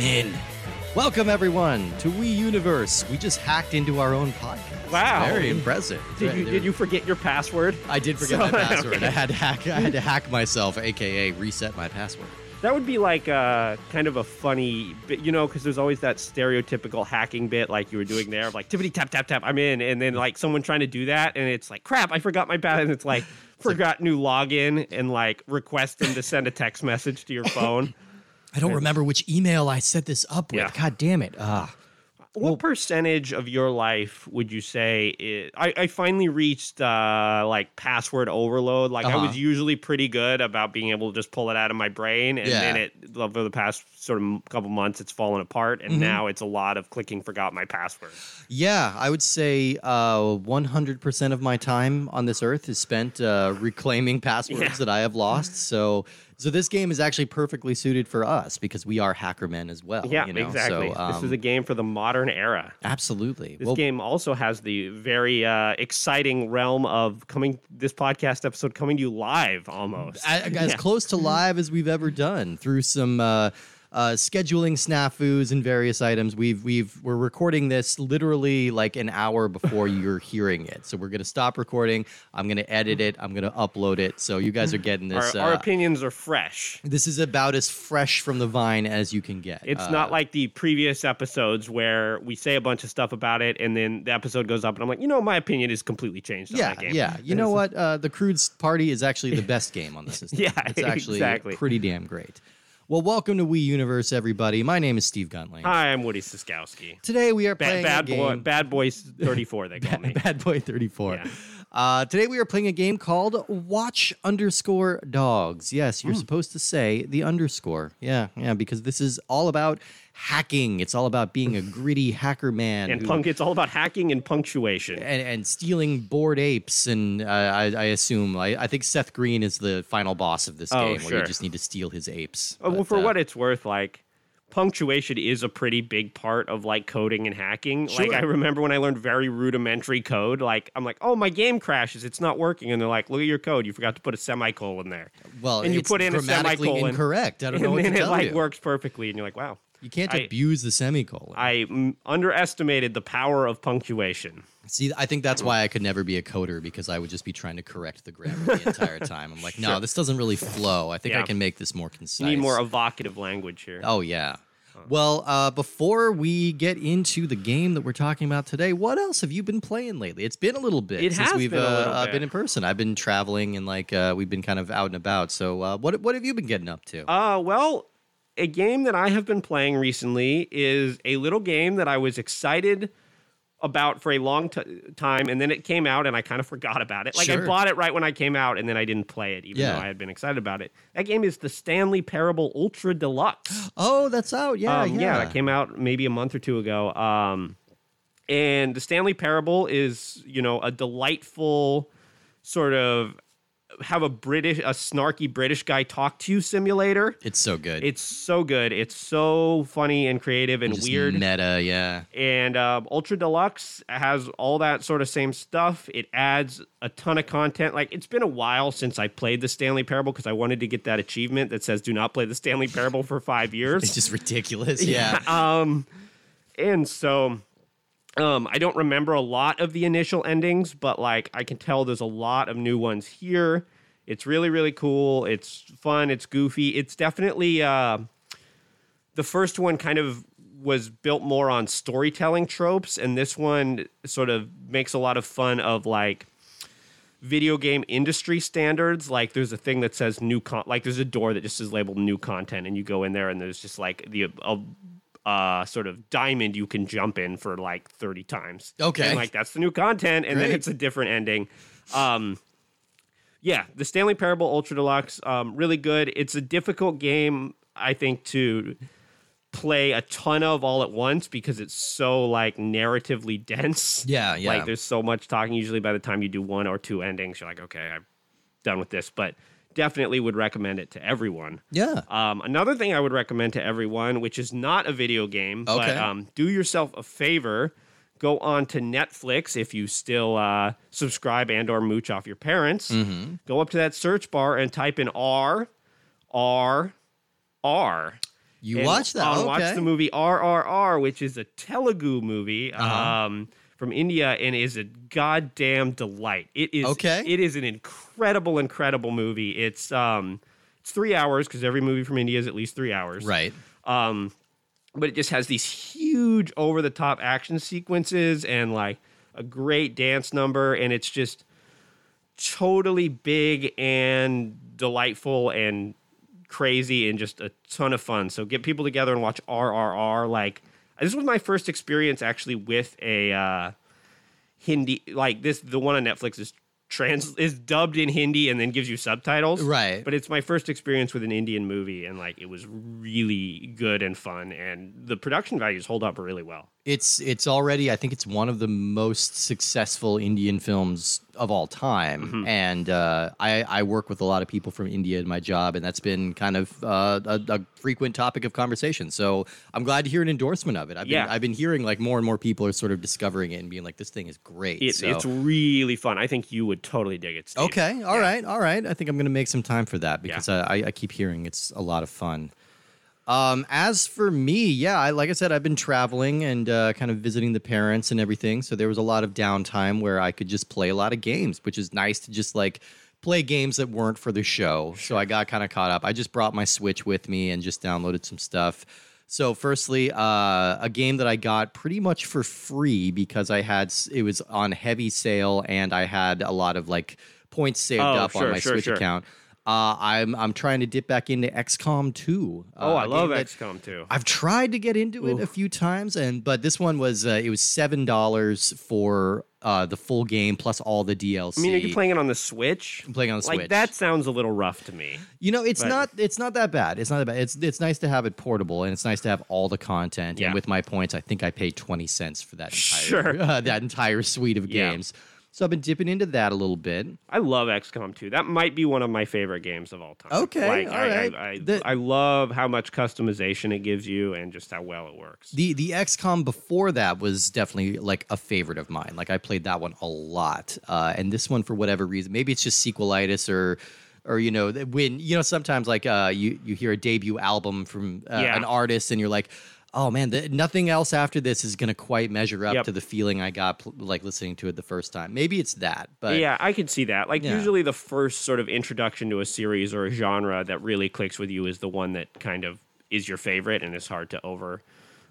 tap. I'm in. Welcome everyone to Wii Universe. We just hacked into our own podcast. Wow. very impressive. Did you did you forget your password? I did forget So- my password. okay. I had to hack. I had to hack myself, aka reset my password. That would be like a, kind of a funny bit, you know, because there's always that stereotypical hacking bit like you were doing there of like tippity tap tap tap, I'm in, and then like someone trying to do that, and it's like crap, I forgot my password, and it's like forgot new login and like request them to send a text message to your phone. I don't remember which email I set this up with. Yeah. God damn it. Ah. What percentage of your life would you say is, I, I finally reached uh, like password overload? Like I Uh-huh. was usually pretty good about being able to just pull it out of my brain, and then it over the past sort of couple months, it's fallen apart, Mm-hmm. and now it's a lot of clicking forgot my password. Yeah, I would say uh, 100% of my time on this earth is spent uh, reclaiming passwords Yeah. that I have lost. So, so this game is actually perfectly suited for us because we are hacker men as well. Yeah, you know? exactly. So, this um, is a game for the modern era. absolutely. This Well, game also has the very uh, exciting realm of coming. This podcast episode coming to you live, almost. as Yeah. close to live as we've ever done through some uh, uh, scheduling snafus and various items. We've we've we're recording this literally like an hour before you're hearing it. So we're gonna stop recording. I'm gonna edit it. I'm gonna upload it. So you guys are getting this. our uh, opinions are fresh. this is about as fresh from the vine as you can get. It's Uh, not like the previous episodes where we say a bunch of stuff about it and then the episode goes up and I'm like, you know, my opinion is completely changed on Yeah, that game. yeah. You know what? Uh, the Croods Party is actually the best game on the system. Yeah, it's actually exactly. pretty damn great. Well, welcome to Wii Universe, everybody. My name is Steve Gunling. Hi, I'm Woody Siskowski. Today we are Bad, playing bad a boy, bad boys 34. They call me. Bad Boy 34. Yeah. Uh, today we are playing a game called Watch Underscore Dogs. Yes, you're supposed to say the underscore. Yeah, yeah, because this is all about hacking. It's all about being a gritty hacker man. And who- punk, it's all about hacking and punctuation. and, and stealing bored apes, and uh, I, I assume I, I think Seth Green is the final boss of this Oh, game, where sure. you just need to steal his apes. Uh, well, for uh, what it's worth, like punctuation is a pretty big part of like coding and hacking. Like Sure. I remember when I learned very rudimentary code, like I'm like, oh, my game crashes, it's not working, and they're like, look at your code, you forgot to put a semicolon there, well, and you put in a semicolon, incorrect. I don't and know what then it like you. works perfectly, and you're like, wow. You can't I- abuse the semicolon. I mm, underestimated the power of punctuation. See, I think that's why I could never be a coder because I would just be trying to correct the grammar the entire time. I'm like, no, this doesn't really flow. I think I can make this more concise. You need more evocative language here. Oh yeah. Well, uh, before we get into the game that we're talking about today, what else have you been playing lately? It's been a little bit It since we've been uh, uh, been in person. I've been traveling and like uh, we've been kind of out and about. So, uh, what what have you been getting up to? Uh, well, a game that I have been playing recently is a little game that I was excited about for a long t- time, and then it came out, and I kind of forgot about it. Like I bought it right when I came out, and then I didn't play it, even Yeah. though I had been excited about it. That game is the Stanley Parable Ultra Deluxe. oh, that's out. Yeah, Um, yeah. that came out maybe a month or two ago. Um, and the Stanley Parable is, you know, a delightful sort of have a British, a snarky British guy talk to you simulator. it's so good. It's so good. It's so funny and creative and weird. meta. Yeah. and um, Ultra Deluxe has all that sort of same stuff. It adds a ton of content. Like it's been a while since I played the Stanley Parable because I wanted to get that achievement that says "Do not play the Stanley Parable for five years." It's just ridiculous. Yeah. Um, and so, um, I don't remember a lot of the initial endings, but like I can tell there's a lot of new ones here. It's really really cool. It's fun. It's goofy. It's definitely uh, the first one kind of was built more on storytelling tropes, and this one sort of makes a lot of fun of like video game industry standards. Like there's a thing that says new con like there's a door that just is labeled new content and you go in there and there's just like the uh, uh sort of diamond you can jump in for like 30 times. Okay. And like that's the new content and then it's a different ending. Um yeah, the Stanley Parable Ultra Deluxe um really good. It's a difficult game I think to play a ton of all at once because it's so like narratively dense. Yeah, yeah. Like there's so much talking. Usually by the time you do one or two endings, you're like, okay, I'm done with this. But definitely would recommend it to everyone. yeah. Um, another thing I would recommend to everyone, which is not a video game, but um, do yourself a favor. Go on to Netflix if you still uh, subscribe and or mooch off your parents. Mm-hmm. Go up to that search bar and type in R, R, R, You and watched that? I watched Okay. the movie RRR, which is a Telugu movie Uh-huh. um, from India, and is a goddamn delight. It is Okay. It is an incredible, incredible movie. It's um, it's three hours because every movie from India is at least three hours. Right. Um, but it just has these huge over the top action sequences and like a great dance number, and it's just totally big and delightful and crazy and just a ton of fun. So get people together and watch RRR. Like this was my first experience actually with a uh, Hindi like this. The one on Netflix is trans is dubbed in Hindi and then gives you subtitles. Right. But it's my first experience with an Indian movie and like it was really good and fun and the production values hold up really well. It's it's already I think it's one of the most successful Indian films of all time, Mm-hmm. and uh, I I work with a lot of people from India in my job, and that's been kind of uh, a, a frequent topic of conversation. So I'm glad to hear an endorsement of it. I've been, Yeah. I've been hearing like more and more people are sort of discovering it and being like, this thing is great. It, so. It's really fun. I think you would totally dig it. Steve. Okay, all Yeah. right, all right. I think I'm going to make some time for that because I, I, I keep hearing it's a lot of fun. Um, as for me, yeah, I, like I said, I've been traveling and uh, kind of visiting the parents and everything. So there was a lot of downtime where I could just play a lot of games, which is nice to just like play games that weren't for the show. So I got kind of caught up. I just brought my Switch with me and just downloaded some stuff. So, firstly, uh, a game that I got pretty much for free because I had it was on heavy sale and I had a lot of like points saved Oh, up sure, on my sure, Switch sure. account. Uh, I'm I'm trying to dip back into XCOM 2. Oh, I love XCOM too. I've tried to get into it a few times, and but this one was uh, it was seven dollars for uh, the full game plus all the DLC. I mean, are you playing it on the Switch? I'm playing on the like Switch. that sounds a little rough to me. You know, it's But- not it's not that bad. It's not that bad. It's it's nice to have it portable and it's nice to have all the content. Yeah. And with my points, I think I paid twenty cents for that entire Sure. uh, that entire suite of Yeah. games. So I've been dipping into that a little bit. I love XCOM 2. That might be one of my favorite games of all time. Okay, like, all I, right. I, I, The- I love how much customization it gives you and just how well it works. The the XCOM before that was definitely like a favorite of mine. Like I played that one a lot, uh, and this one for whatever reason, maybe it's just sequelitis or. Or you know when you know sometimes like uh you you hear a debut album from uh, Yeah. an artist and you're like oh man the, nothing else after this is gonna quite measure up Yep. to the feeling I got pl- like listening to it the first time maybe it's that but yeah, I can see that. Like Yeah. usually the first sort of introduction to a series or a genre that really clicks with you is the one that kind of is your favorite and is hard to over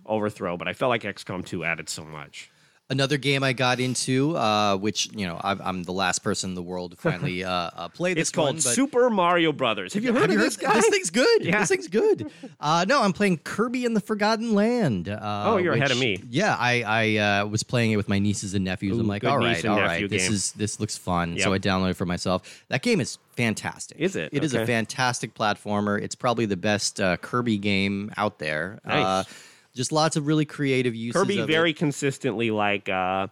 overthrow. But I felt like XCOM 2 added so much. Another game I got into, uh, which you know I've, I'm the last person in the world to finally uh, uh, play this It's called one, Super Mario Brothers. Have you heard Have of you this heard- guy? This thing's good. Yeah. This thing's good. Uh, no, I'm playing Kirby in the Forgotten Land. Uh, Oh, you're ahead of me. Yeah, I I uh, was playing it with my nieces and nephews. I'm like, all right, all right, this game. is this looks fun. So I downloaded it for myself. That game is fantastic. Is it? It is a fantastic platformer. It's probably the best uh, Kirby game out there. Nice. Just lots of really creative uses. Kirby of it. very consistently like uh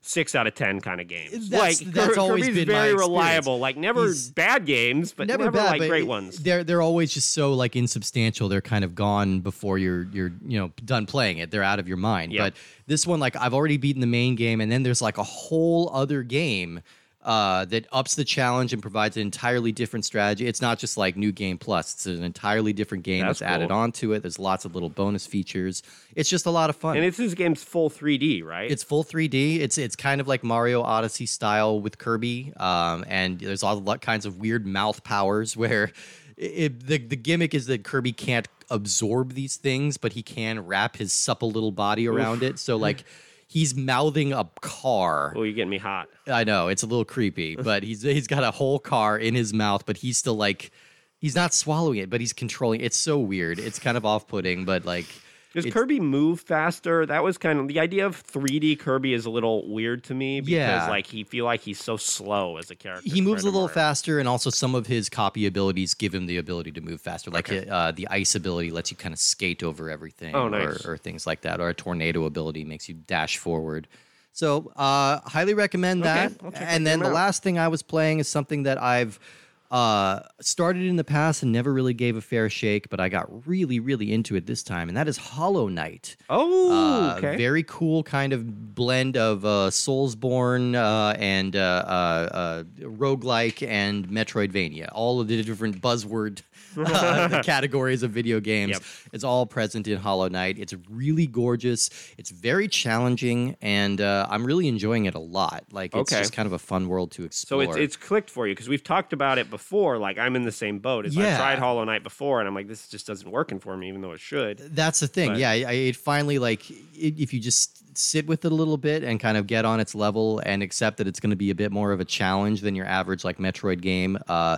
six out of ten kind of games. That's- like that's Kir- always Kirby's been very reliable. Like never He's- bad games, but never, bad, like but great ones. They're they're always just so like insubstantial. They're kind of gone before you're you're you know done playing it. They're out of your mind. Yep. But this one, like I've already beaten the main game, and then there's like a whole other game uh, that ups the challenge and provides an entirely different strategy. It's not just like new game plus; it's an entirely different game That's that's, added cool. onto it. There's lots of little bonus features. It's just a lot of fun. And it's this game's full 3D, right? It's full 3D. It's it's kind of like Mario Odyssey style with Kirby, um, and there's all kinds of weird mouth powers where it, the the gimmick is that Kirby can't absorb these things, but he can wrap his supple little body around it. So like he's mouthing a car. oh, you're getting me hot. I know it's a little creepy, but he's he's got a whole car in his mouth, but he's still like he's not swallowing it, but he's controlling. It's so weird. It's kind of off putting, but like. Does it's- Kirby move faster? That was kind of the idea of 3D Kirby is a little weird to me because Yeah. like he feel like he's so slow as a character. he moves a little Mario. faster, and also some of his copy abilities give him the ability to move faster. Like Okay. uh, the ice ability lets you kind of skate over everything, Oh, or, nice. or things like that. Or a tornado ability makes you dash forward. So, uh, highly recommend Okay, that. I'll check that and then the out. last thing I was playing is something that I've uh, started in the past and never really gave a fair shake, but I got really, really into it this time, and that is Hollow Knight. Oh, Uh, okay. Very cool kind of blend of uh, Soulsborne uh, and uh, uh, uh, roguelike and Metroidvania. All of the different buzzword uh, the categories of video games. Yep. It's all present in Hollow Knight. It's really gorgeous. It's very challenging, and uh, I'm really enjoying it a lot. Like it's Okay. just kind of a fun world to explore. So it's it's clicked for you because we've talked about it before. Like I'm in the same boat. As Yeah. I tried Hollow Knight before, and I'm like, this just doesn't working for me, even though it should. That's the thing. But- yeah, I, it finally like it, if you just sit with it a little bit and kind of get on its level and accept that it's going to be a bit more of a challenge than your average like Metroid game, uh,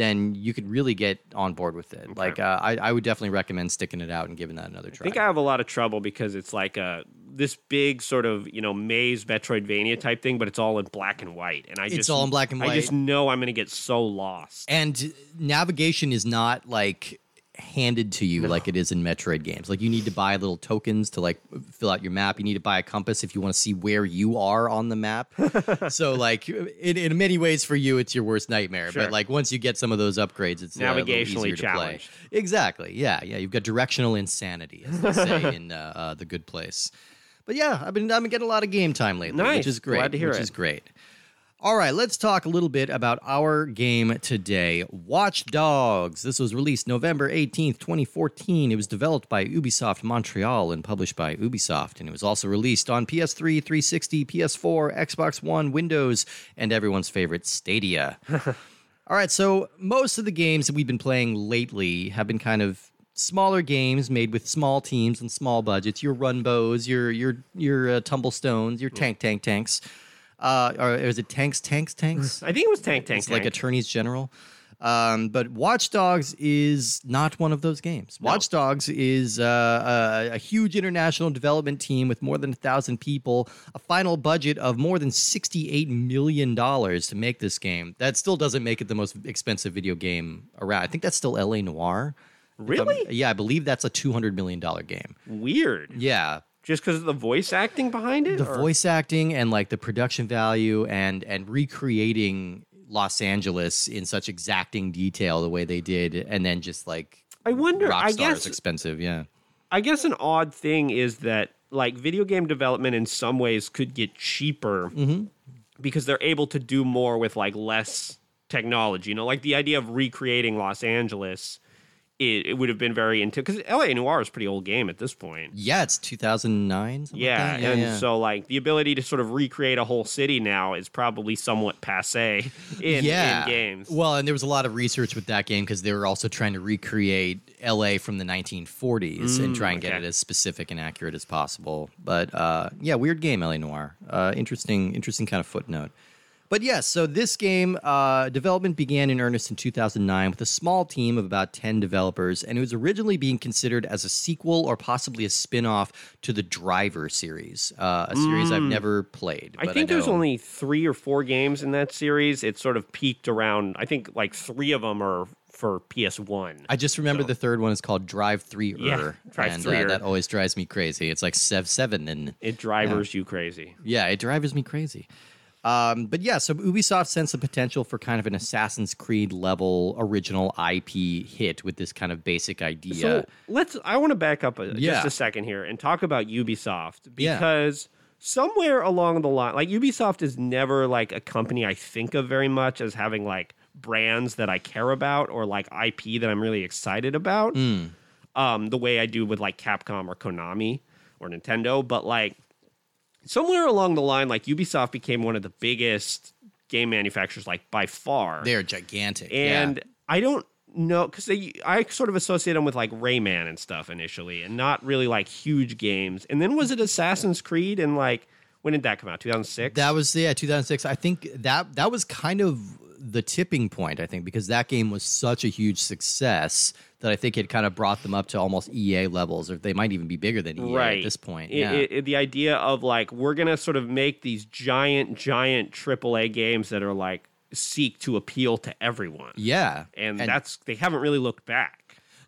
then you could really get on board with it. Like uh, I, I would definitely recommend sticking it out and giving that another try. I think I have a lot of trouble because it's like a this big sort of you know maze Metroidvania type thing, but it's all in black and white, and I It's just all in black and white. I just know I'm gonna get so lost. and navigation is not like handed to you like it is in Metroid games. Like you need to buy little tokens to like fill out your map. You need to buy a compass if you want to see where you are on the map. so like in, in many ways for you it's your worst nightmare. Sure. But like once you get some of those upgrades, it's uh, Navigationally play. challenged. Exactly. Yeah. Yeah. You've got directional insanity, as they say in uh, uh, the Good Place. But yeah, I've been I've been getting a lot of game time lately, Nice. which is great. Glad to hear which it. is great. All right, let's talk a little bit about our game today, Watch Dogs. This was released November 18th, 2014. It was developed by Ubisoft Montreal and published by Ubisoft, and it was also released on PS3, 360, PS4, Xbox One, Windows, and everyone's favorite Stadia. All right, so most of the games that we've been playing lately have been kind of smaller games made with small teams and small budgets. Your Runbows, your your your uh, Tumblestones, your Tank Tank Tanks. Uh, or is it Tanks Tanks Tanks? I think it was Tank Tank. it's like Tank. Attorneys General. Um, but Watch Dogs is not one of those games. Watch Dogs is uh, a, a huge international development team with more than a thousand people, a final budget of more than $68 million to make this game. That still doesn't make it the most expensive video game around. I think that's still LA Noire. Really? yeah, I believe that's a $200 million game. Weird. Yeah, Just because of the voice acting behind it. the or- voice acting and like the production value and and recreating Los Angeles in such exacting detail the way they did, and then just like I wonder. I guess expensive. Yeah, I guess an odd thing is that like video game development in some ways could get cheaper Mm-hmm. because they're able to do more with like less technology. You know, like the idea of recreating Los Angeles, it, it would have been very into because LA Noire is a pretty old game at this point. yeah, it's 2009. something like Yeah, and yeah. so like the ability to sort of recreate a whole city now is probably somewhat passe in, yeah. in games. Well, and there was a lot of research with that game because they were also trying to recreate LA from the 1940s and try and get Mm, it as specific and accurate as possible. But uh, yeah, weird game, LA Noire. Uh, interesting, interesting kind of footnote. But yes, so this game uh, development began in earnest in 2009 with a small team of about 10 developers, and it was originally being considered as a sequel or possibly a spin off to the Driver series, uh, a series I've never played. Mm. I think there's only three or four games in that series. It sort of peaked around. I think like three of them are for PS1. I just remember the third one is called Drive Three Yeah, Drive and uh, that always drives me crazy. It's like Sev Seven, and It drivers you crazy. yeah, it drives me crazy. Um, but yeah, so Ubisoft sensed the potential for kind of an Assassin's Creed level original IP hit with this kind of basic idea. So let's. I want to back up a, Yeah. just a second here and talk about Ubisoft Yeah. because somewhere along the line, like Ubisoft is never like a company I think of very much as having like brands that I care about or like IP that I'm really excited about. Mm. Um, the way I do with like Capcom or Konami or Nintendo, but like somewhere along the line, like Ubisoft became one of the biggest game manufacturers, like by far. They're gigantic, And yeah. I don't know because I sort of associate them with like Rayman and stuff initially, and not really like huge games. And then was it Assassin's Creed? And like when did that come out? Two thousand six. That was yeah, 2006. I think that that was kind of the tipping point. I think because that game was such a huge success that I think it kind of brought them up to almost EA levels, or they might even be bigger than EA right at this point. It- yeah. it- it- the idea of like we're gonna sort of make these giant, giant AAA games that are like seek to appeal to everyone. yeah, And, that's they haven't really looked back.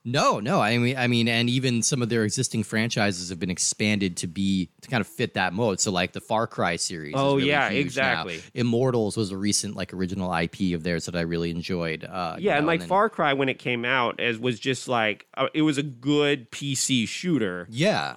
No, no. I mean, I mean, and even some of their existing franchises have been expanded to be to kind of fit that mode. So, like the Far Cry series. Oh, really yeah, huge now. exactly. Immortals was a recent like original IP of theirs that I really enjoyed. Uh, Yeah, and like then- Far Cry when it came out, as was just like uh, it was a good PC shooter. Yeah,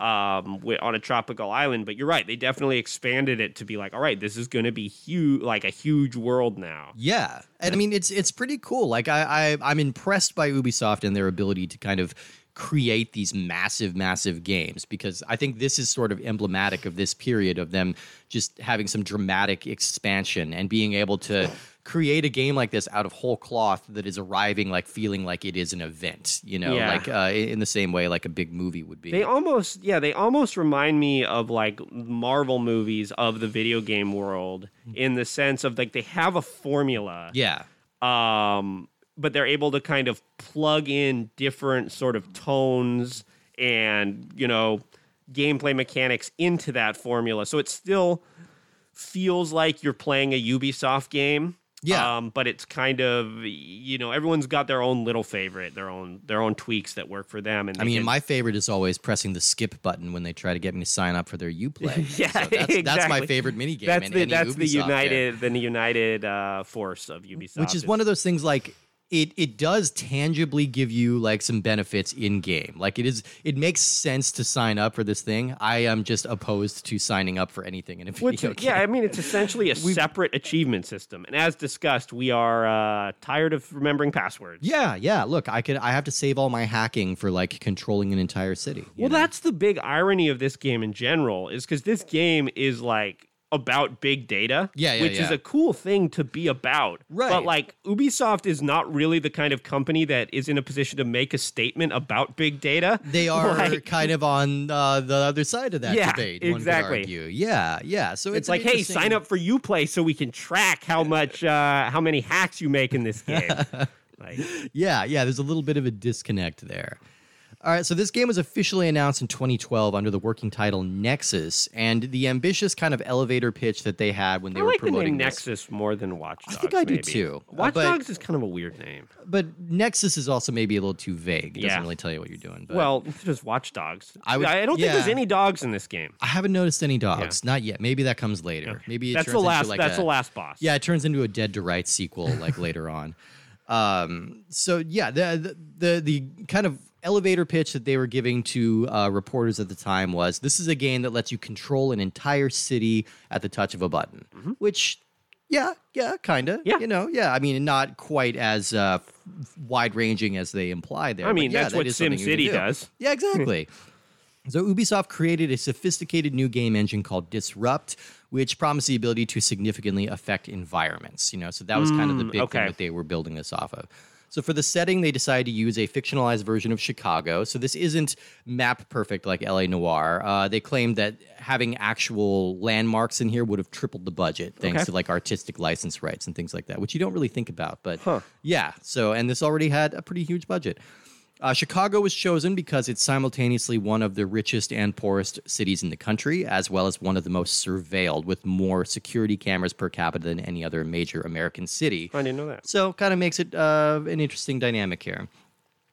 um, wi- on a tropical island. But you're right; they definitely expanded it to be like, all right, this is going to be huge, like a huge world now. yeah, and I mean it's it's pretty cool. Like I, I I'm impressed by Ubisoft and their ability to kind of create these massive, massive games because I think this is sort of emblematic of this period of them just having some dramatic expansion and being able to create a game like this out of whole cloth that is arriving like feeling like it is an event, you know, Yeah. like uh, in the same way like a big movie would be. They almost, yeah, they almost remind me of like Marvel movies of the video game world in the sense of like they have a formula. yeah. um, but they're able to kind of plug in different sort of tones and you know gameplay mechanics into that formula so it still feels like you're playing a ubisoft game Yeah. um, but it's kind of you know everyone's got their own little favorite their own their own tweaks that work for them and I mean, can- my favorite is always pressing the skip button when they try to get me to sign up for their Uplay. Yeah, So that's, that's my exactly. favorite minigame. that's in the that's the Ubisoft game. united the united uh, force of ubisoft which is one of those things like it it does tangibly give you like some benefits in game like it is it makes sense to sign up for this thing i am just opposed to signing up for anything in a video Which, game yeah, I mean, it's essentially a separate achievement system. And as discussed, we are uh, tired of remembering passwords. yeah yeah look i could i have to save all my hacking for like controlling an entire city Well, know? that's the big irony of this game in general, is because this game is like about big data. Yeah, yeah, Which is a cool thing to be about. Right. But like Ubisoft is not really the kind of company that is in a position to make a statement about big data. they are Like- kind of on uh, the other side of that Yeah, debate exactly. argue. yeah yeah so it's, It's like, hey, sign up for Uplay so we can track how much, uh, how many hacks you make in this game. like, Yeah, yeah, there's a little bit of a disconnect there. All right, so this game was officially announced in 2012 under the working title Nexus, and the ambitious kind of elevator pitch that they had when they I were like the promoting name this. Nexus more than Watch Dogs. I think I do maybe. too, uh, Watch but- Dogs is kind of a weird name. But Nexus is also maybe a little too vague. It doesn't really tell you what you're doing. But Well, it's just Watch Dogs. I I, don't think there's yeah. any dogs in this game. I haven't noticed any dogs. Not yet. Maybe that comes later. Maybe it That's turns the into last. like that's a, the last boss. Yeah, it turns into a Dead to Rights sequel like later on. Um, so yeah, the, the the the kind of elevator pitch that they were giving to uh, reporters at the time was this is a game that lets you control an entire city at the touch of a button, which. Yeah, yeah, kind of. Mm-hmm. Yeah. You know, yeah. I mean, not quite as uh, wide ranging as they imply there. I mean, yeah, that's that what is something you can SimCity do. does. Yeah, exactly. So Ubisoft created a sophisticated new game engine called Disrupt, which promised the ability to significantly affect environments. You know, so that was kind of the big okay. thing that they were building this off of. So for the setting, they decided to use a fictionalized version of Chicago. So this isn't map perfect like LA Noire. Uh, they claimed that having actual landmarks in here would have tripled the budget, thanks Okay. to like artistic license rights and things like that, which you don't really think about. But Huh. yeah, so and this already had a pretty huge budget. Uh, Chicago was chosen because it's simultaneously one of the richest and poorest cities in the country, as well as one of the most surveilled, with more security cameras per capita than any other major American city. I didn't know that. So, kind of makes it uh, an interesting dynamic here.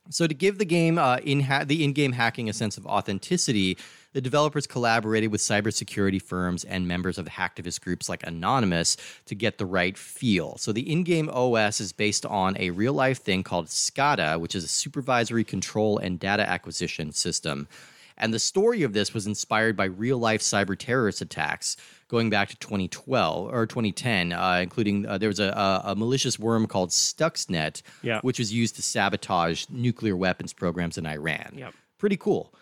So, to give the game uh, in ha- the in-game hacking a sense of authenticity, the developers collaborated with cybersecurity firms and members of hacktivist groups like Anonymous to get the right feel. So, the in-game OS is based on a real-life thing called SCADA, which is a supervisory control and data acquisition system. And the story of this was inspired by real life cyber terrorist attacks going back to 2012 or 2010, uh, including uh, there was a, a, a malicious worm called Stuxnet, Yeah. which was used to sabotage nuclear weapons programs in Iran. Yep. Pretty cool.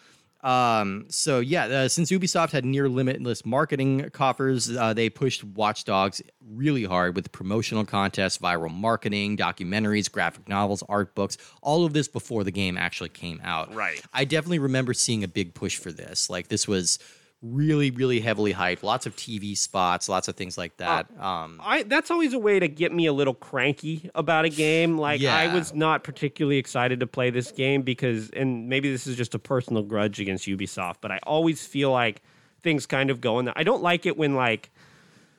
Um, so yeah, uh, since Ubisoft had near limitless marketing coffers, uh, they pushed Watch Dogs really hard with promotional contests, viral marketing, documentaries, graphic novels, art books, all of this before the game actually came out. Right. I definitely remember seeing a big push for this. Like this was really, really heavily hyped. Lots of TV spots, lots of things like that. um, I that's always a way to get me a little cranky about a game. Like I was not particularly excited to play this game because and maybe this is just a personal grudge against Ubisoft, but I always feel like things kind of go in there. I don't like it when like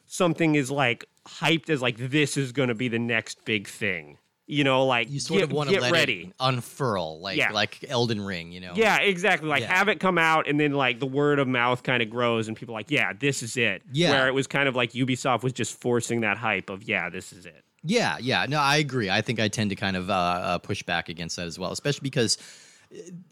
something is like hyped as like this is going to be the next big thing. You know, like you sort get, of want to let ready. it unfurl, like Yeah. like Elden Ring. You know. Yeah, exactly. Like Yeah. have it come out and then like the word of mouth kind of grows and people are like, yeah, this is it. Yeah. Where it was kind of like Ubisoft was just forcing that hype of, yeah, this is it. Yeah, yeah. No, I agree. I think I tend to kind of uh, uh, push back against that as well, especially because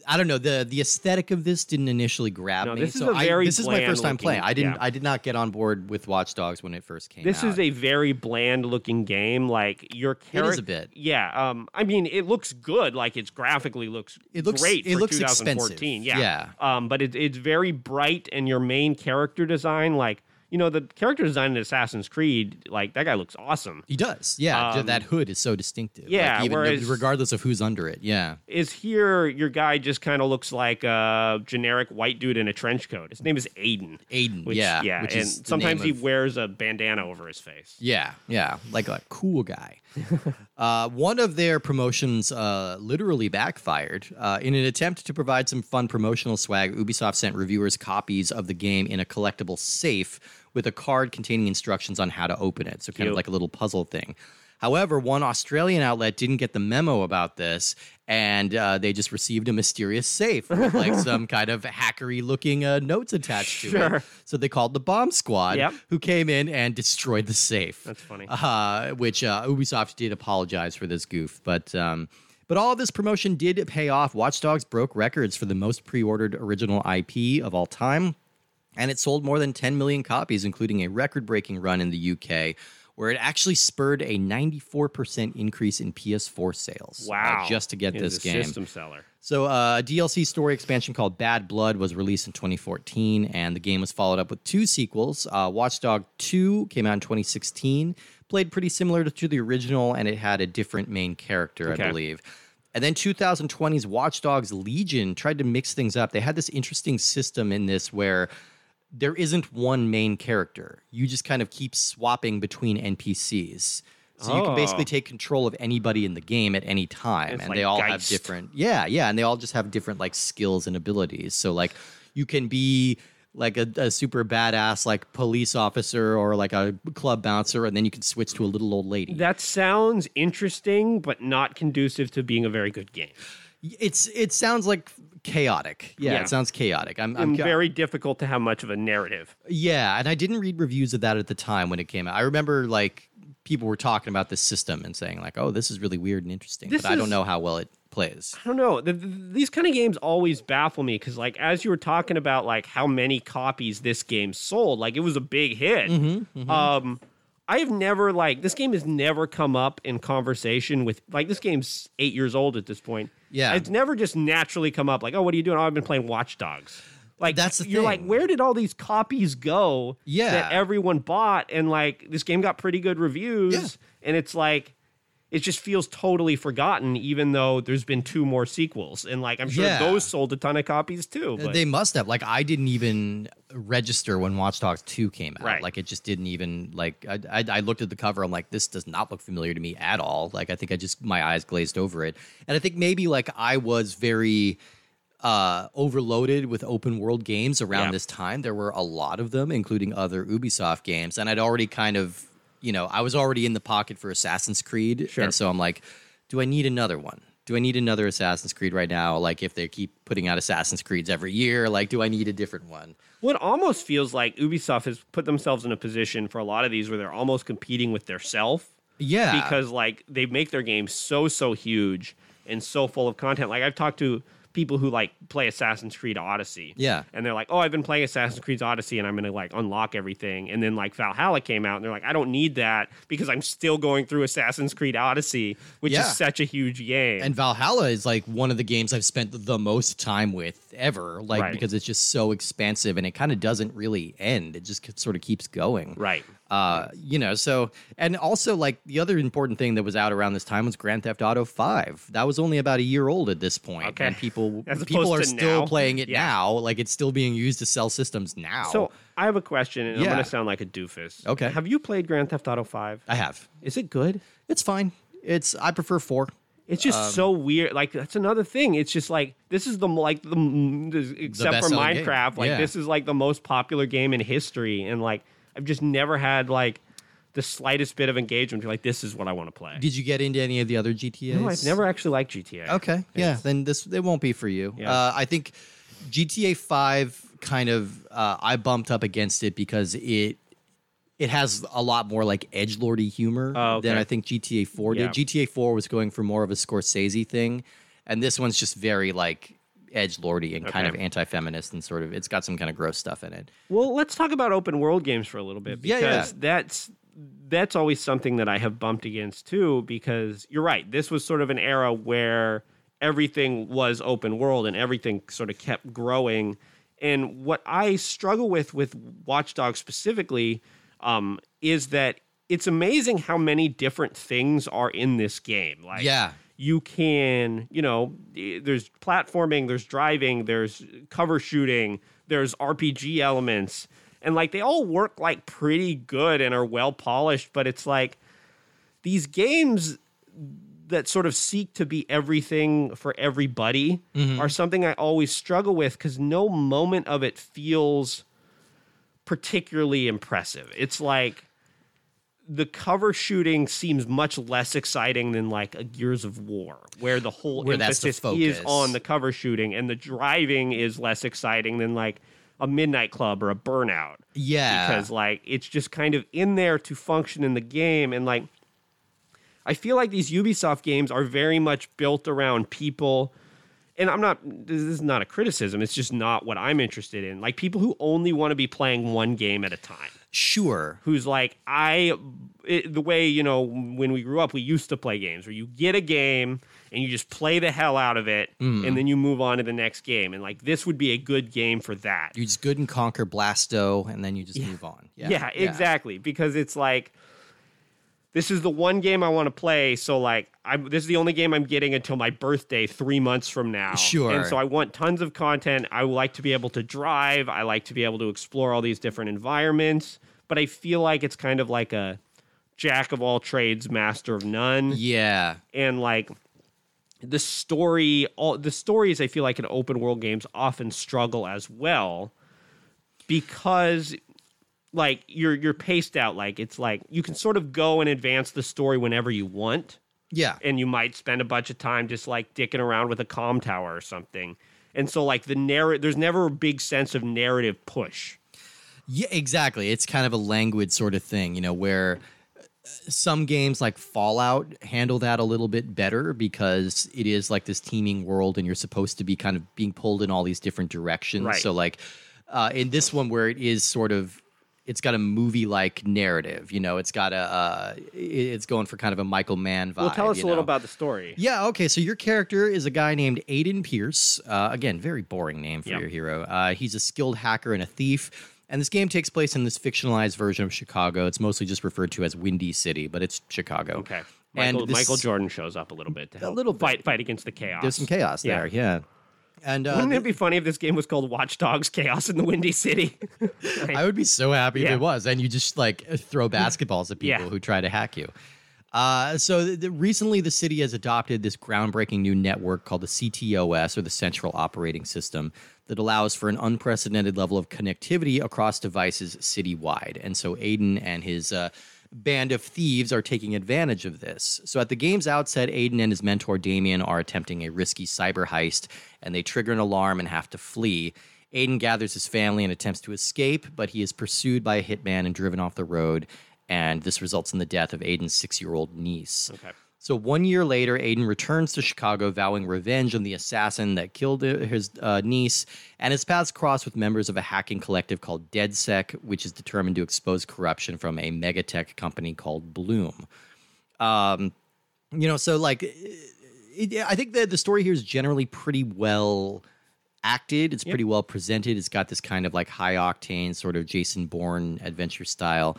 I don't know the the aesthetic of this didn't initially grab No, me. this is so a I- very this is my first time bland playing. I didn't yeah. I did not get on board with Watch Dogs when it first came This out. is a very bland looking game. Like your character, is a bit. Yeah. Um. I mean, it looks good. Like it's graphically looks. It looks- great. it for looks 2014. expensive. Yeah. Yeah. Um. But it, it's very bright, and your main character design, like you know, the character design in Assassin's Creed, like that guy looks awesome. He does, yeah. Um, that hood is so distinctive. like, yeah, even whereas- regardless of who's under it. Yeah, Is here your guy just kind of looks like a generic white dude in a trench coat. His name is Aiden. Aiden. Which, yeah, yeah, Which and is sometimes he of- wears a bandana over his face. Yeah, yeah, like a cool guy. uh, one of their promotions uh, literally backfired. Uh, in an attempt to provide some fun promotional swag, Ubisoft sent reviewers copies of the game in a collectible safe with a card containing instructions on how to open it. So, kind of like a little puzzle thing. However, one Australian outlet didn't get the memo about this, and uh, they just received a mysterious safe with like some kind of hackery looking uh, notes attached to it. So they called the bomb squad, Yep. who came in and destroyed the safe That's funny. uh, which uh, Ubisoft did apologize for this goof, but um, but all of this promotion did pay off. Watch Dogs broke records for the most pre-ordered original IP of all time, and it sold more than 10 million copies, including a record-breaking run in the UK. Where it actually spurred a 94% increase in PS4 sales. uh, Wow. just to get He's this a game. system seller. So, uh, a DLC story expansion called Bad Blood was released in 2014, and the game was followed up with two sequels. Uh, Watchdog 2 came out in 2016, played pretty similar to, to the original, and it had a different main character, Okay. I believe. And then 2020's Watchdogs Legion tried to mix things up. They had this interesting system in this where there isn't one main character. You just kind of keep swapping between NPCs. So you can basically Oh. take control of anybody in the game at any time, It's and like they all have different. Yeah, yeah, and they all just have different like skills and abilities. So like you can be like a, a super badass like police officer or like a club bouncer, and then you can switch to a little old lady. That sounds interesting, but not conducive to being a very good game. It's it sounds like chaotic. Yeah, Yeah. it sounds chaotic. I'm, I'm very difficult to have much of a narrative. Yeah, and I didn't read reviews of that at the time when it came out. I remember like people were talking about this system and saying like, "Oh, this is really weird and interesting," This but I don't know how well it plays. I don't know. The, the- these kind of games always baffle me because, like, as you were talking about, like how many copies this game sold, like it was a big hit. Mm-hmm, Um, I have never like this game has never come up in conversation with like this game's eight years old at this point. Yeah. it's never just naturally come up like, oh, what are you doing? Oh, I've been playing Watch Dogs. Like That's the you're like, where did all these copies go? Yeah. that everyone bought, and like this game got pretty good reviews, Yeah. and it's like it just feels totally forgotten, even though there's been two more sequels, and like I'm sure Yeah. those sold a ton of copies too. But They must have. Like I didn't even register when Watch Dogs 2 came out. Right. Like it just didn't even like I, I I looked at the cover I'm like this does not look familiar to me at all. Like I think I just my eyes glazed over it. And I think maybe like I was very uh overloaded with open world games around Yeah. this time. There were a lot of them including other Ubisoft games and I'd already kind of, you know, I was already in the pocket for Assassin's Creed Sure. and so I'm like do I need another one? Do I need another Assassin's Creed right now? Like, if they keep putting out Assassin's Creeds every year, like, do I need a different one? what almost feels like Ubisoft has put themselves in a position for a lot of these where they're almost competing with their self. Yeah, because like they make their games so so huge and so full of content. Like I've talked to people who like play Assassin's Creed Odyssey. Yeah. And they're like, "Oh, I've been playing Assassin's Creed Odyssey and I'm going to like unlock everything." And then like Valhalla came out and they're like, "I don't need that because I'm still going through Assassin's Creed Odyssey, which Yeah. is such a huge game." and Valhalla is like one of the games I've spent the most time with ever, like Right. because it's just so expansive and it kind of doesn't really end. It just sort of keeps going. right. Uh, you know, so and also like the other important thing that was out around this time was Grand Theft Auto Five. That was only about a year old at this point, Okay. and people people are still now. playing it Yeah. now. Like it's still being used to sell systems now. So, I have a question and I'm going to sound like a doofus. Okay. Have you played Grand Theft Auto 5? I have. Is it good? It's fine. It's I prefer four. It's just Um, so weird. Like that's another thing. It's just like this is the like the except for best-selling game. Minecraft. Like Yeah. this is like the most popular game in history, and like I've just never had like the slightest bit of engagement. Like this is what I want to play. Did you get into any of the other GTA's? no, I've never actually liked GTA. Okay, yeah, then this it won't be for you. Yeah. Uh, I think GTA Five kind of uh, I bumped up against it because it it has a lot more like edge lordy humor Oh, than. I think GTA Four Yeah. did. GTA Four was going for more of a Scorsese thing. and this one's just very like edge lordy and kind of anti-feminist and sort of it's got some kind of gross stuff in it. Well, let's talk about open world games for a little bit Yeah, because yeah. that's that's always something that I have bumped against too. Because you're right, this was sort of an era where everything was open world and everything sort of kept growing. And what I struggle with with Watch Dogs specifically um, is that it's amazing how many different things are in this game. Like, Yeah. You can, you know, there's platforming, there's driving, there's cover shooting, there's RPG elements, and like they all work like pretty good and are well polished, but it's like these games that sort of seek to be everything for everybody mm-hmm. are something I always struggle with because no moment of it feels particularly impressive. It's like the cover shooting seems much less exciting than like a Gears of War, where the whole Where that's the emphasis is on the cover shooting, and the driving is less exciting than like a Midnight Club or a Burnout. Yeah. because like it's just kind of in there to function in the game and like I feel like these Ubisoft games are very much built around people and I'm not this is not a criticism it's just not what I'm interested in. Like people who only want to be playing one game at a time sure. who's like I it, the way you know when we grew up we used to play games where you get a game and you just play the hell out of it Mm. and then you move on to the next game and like this would be a good game for that You just good and conquer Blasto and then you just move on. Yeah. yeah, exactly. Because it's like this is the one game I want to play. So like, I this is the only game I'm getting until my birthday three months from now. Sure. And so I want tons of content. I would like to be able to drive. I like to be able to explore all these different environments. But I feel like it's kind of like a jack of all trades, master of none Yeah. and like the story all the stories i feel like in open world games often struggle as well because like you're you're paced out like it's like you can sort of go and advance the story whenever you want Yeah. and you might spend a bunch of time just like dicking around with a comm tower or something and so like the narrative there's never a big sense of narrative push Yeah, exactly. It's kind of a languid sort of thing, you know, where uh, some games like Fallout handle that a little bit better because it is like this teeming world and you're supposed to be kind of being pulled in all these different directions. Right. So like uh, in this one where it is sort of it's got a movie like narrative, you know, it's got a uh, it's going for kind of a Michael Mann vibe. well tell us a you little about the story Yeah, okay. So your character is a guy named Aiden Pierce. Uh, again, very boring name for Yep. your hero. Uh, he's a skilled hacker and a thief. And this game takes place in this fictionalized version of Chicago. It's mostly just referred to as Windy City, but it's Chicago. okay And michael, this- michael jordan shows up a little bit to help little bit. fight fight against the chaos There's some chaos Yeah. there, yeah. And uh, Wouldn't it be funny if this game was called Watch Dogs Chaos in the Windy City? I would be so happy if it was. And you just like throw basketballs at people Yeah. who try to hack you. Uh, so recently, the city has adopted this groundbreaking new network called the CTOS, or the Central Operating System, that allows for an unprecedented level of connectivity across devices citywide. And so Aiden and his uh, band of thieves are taking advantage of this. So at the game's outset, Aiden and his mentor Damien are attempting a risky cyber heist, and they trigger an alarm and have to flee. Aiden gathers his family and attempts to escape, but he is pursued by a hitman and driven off the road, and this results in the death of Aiden's six year old niece. Okay. So one year later, Aiden returns to Chicago, vowing revenge on the assassin that killed his uh, niece, and his paths cross with members of a hacking collective called DeadSec, which is determined to expose corruption from a megatech company called Blume. Um, you know, so like, it, I think that the story here is generally pretty well acted. It's pretty well presented. It's got this kind of like high octane sort of Jason Bourne adventure style.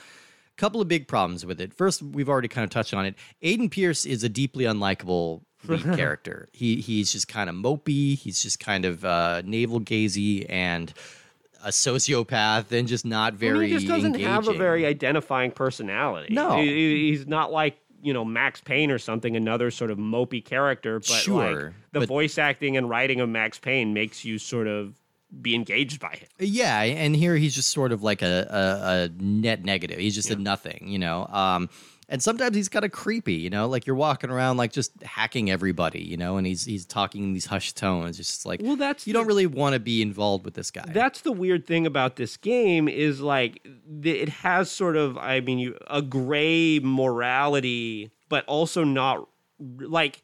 Couple of big problems with it. First, we've already kind of touched on it. Aiden Pierce is a deeply unlikable character. He he's just kind of mopey. He's just kind of uh, navel gazy and a sociopath, and just not I very. mean, he just doesn't have a very identifying personality. No. He- he- he's not like you know Max Payne or something, another sort of mopey character. But like Sure, the but- voice acting and writing of Max Payne makes you sort of be engaged by him. Yeah, and here he's just sort of like a, a, a net negative. He's just a nothing, you know. Um, and sometimes he's kind of creepy, you know, like you're walking around like just hacking everybody, you know, and he's he's talking in these hushed tones. It's just like Well, that's you the- don't really want to be involved with this guy. That's the weird thing about this game is like it has sort of I mean you a gray morality, but also not like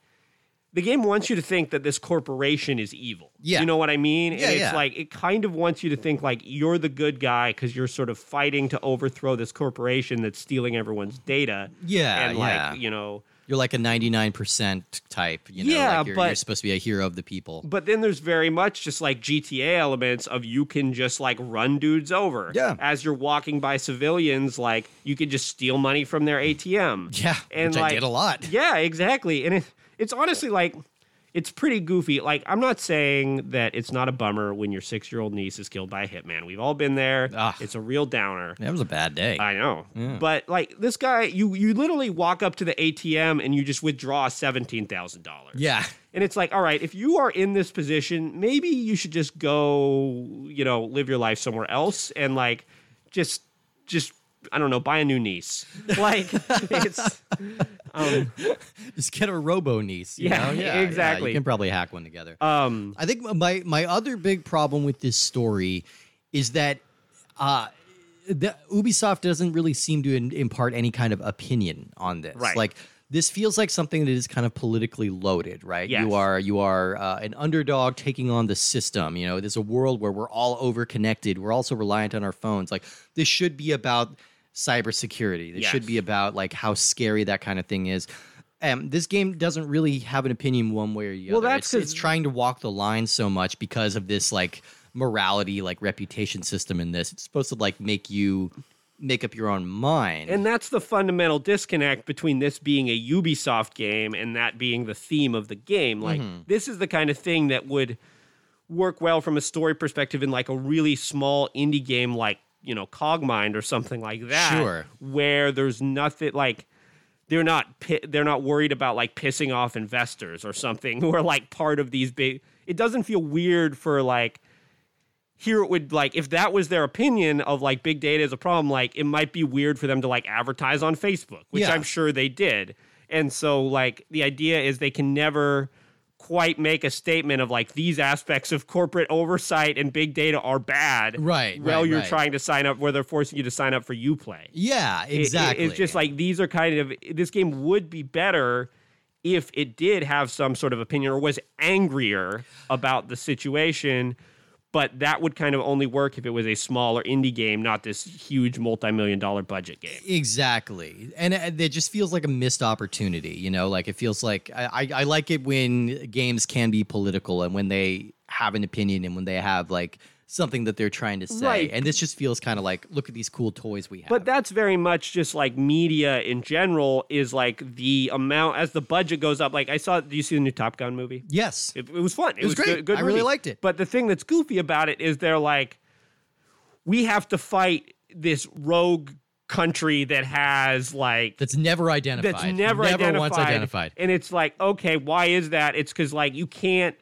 the game wants you to think that this corporation is evil. Yeah. You know what I mean? Yeah, and it's yeah. like it kind of wants you to think like you're the good guy because you're sort of fighting to overthrow this corporation that's stealing everyone's data. Yeah, And yeah. like, you know, You're like a 99% type, you know, Yeah, like you're, but- you're supposed to be a hero of the people. but then there's very much just like GTA elements of you can just like run dudes over. Yeah. As you're walking by civilians, like you can just steal money from their ATM. Yeah, And which like, I did a lot. Yeah, exactly. And it, it's honestly like it's pretty goofy. Like I'm not saying that it's not a bummer when your six year old niece is killed by a hitman. We've all been there. Ah. It's a real downer. That was a bad day. I know. Yeah. But like this guy, you you literally walk up to the ATM and you just withdraw seventeen thousand dollars. yeah. And it's like, all right, if you are in this position, maybe you should just go, you know, live your life somewhere else and like just just I don't know, buy a new niece. Like it's um Just get a robo niece. you Yeah, know? exactly. you can probably hack one together. um I think my my other big problem with this story is that uh, the, Ubisoft doesn't really seem to in, impart any kind of opinion on this. Right. Like this feels like something that is kind of politically loaded, right? Yes. You are you are uh, an underdog taking on the system. You know, there's a world where we're all over-connected. We're also reliant on our phones. Like this should be about cybersecurity. This should be about like how scary that kind of thing is. Um, this game doesn't really have an opinion one way or the Well, other. Well, that's it's, it's trying to walk the line so much because of this like morality, like reputation system in this. It's supposed to like make you make up your own mind. and that's the fundamental disconnect between this being a Ubisoft game and that being the theme of the game. Like Mm-hmm. this is the kind of thing that would work well from a story perspective in like a really small indie game like, you know, Cogmind or something like that. Sure. Where there's nothing like they're not pi- they're not worried about like pissing off investors or something who are like part of these big it doesn't feel weird for like here it would like if that was their opinion of like big data is a problem like it might be weird for them to like advertise on facebook which Yeah. i'm sure they did and so like the idea is they can never quite make a statement of like these aspects of corporate oversight and big data are bad Right, while right, you're right. trying to sign up where they're forcing you to sign up for uplay yeah, it- it- exactly. it's just like these are kind of this game would be better if it did have some sort of opinion or was angrier about the situation. But that would kind of only work if it was a smaller indie game, not this huge multi-million dollar budget game. Exactly, and it it just feels like a missed opportunity. You know, like it feels like I I like it when games can be political and when they have an opinion and when they have like something that they're trying to say. Right. And this just feels kind of like, look at these cool toys we have. But that's very much just like media in general is like the amount as the budget goes up. Like I saw, do you see the new Top Gun movie? yes, It, it was fun. It, was great. Good, good I really liked it. But the thing that's goofy about it is they're like, we have to fight this rogue country that has like that's never identified. that's never, never identified. once identified. And it's like, okay, why is that? It's because like you can't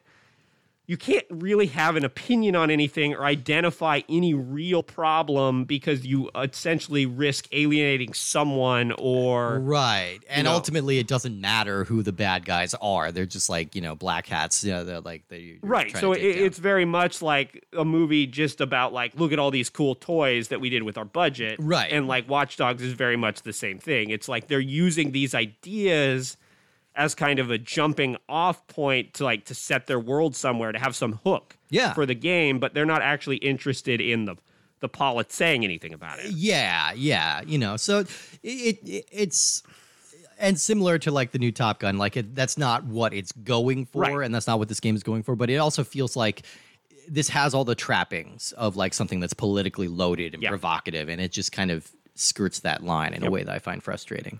you can't really have an opinion on anything or identify any real problem because you essentially risk alienating someone or Right. And know. ultimately, it doesn't matter who the bad guys are. They're just like, you know, black hats. You know, they're like, they Right. So it, it's very much like a movie just about like look at all these cool toys that we did with our budget. Right. And like Watch Dogs is very much the same thing. It's like they're using these ideas as kind of a jumping off point to like to set their world somewhere to have some hook Yeah. for the game, but they're not actually interested in the the pilot saying anything about it. Yeah, yeah, you know. So it, it it's and similar to like the new Top Gun, like it, that's not what it's going for, Right. and that's not what this game is going for. But it also feels like this has all the trappings of like something that's politically loaded and Yeah. provocative, and it just kind of skirts that line in a way that I find frustrating.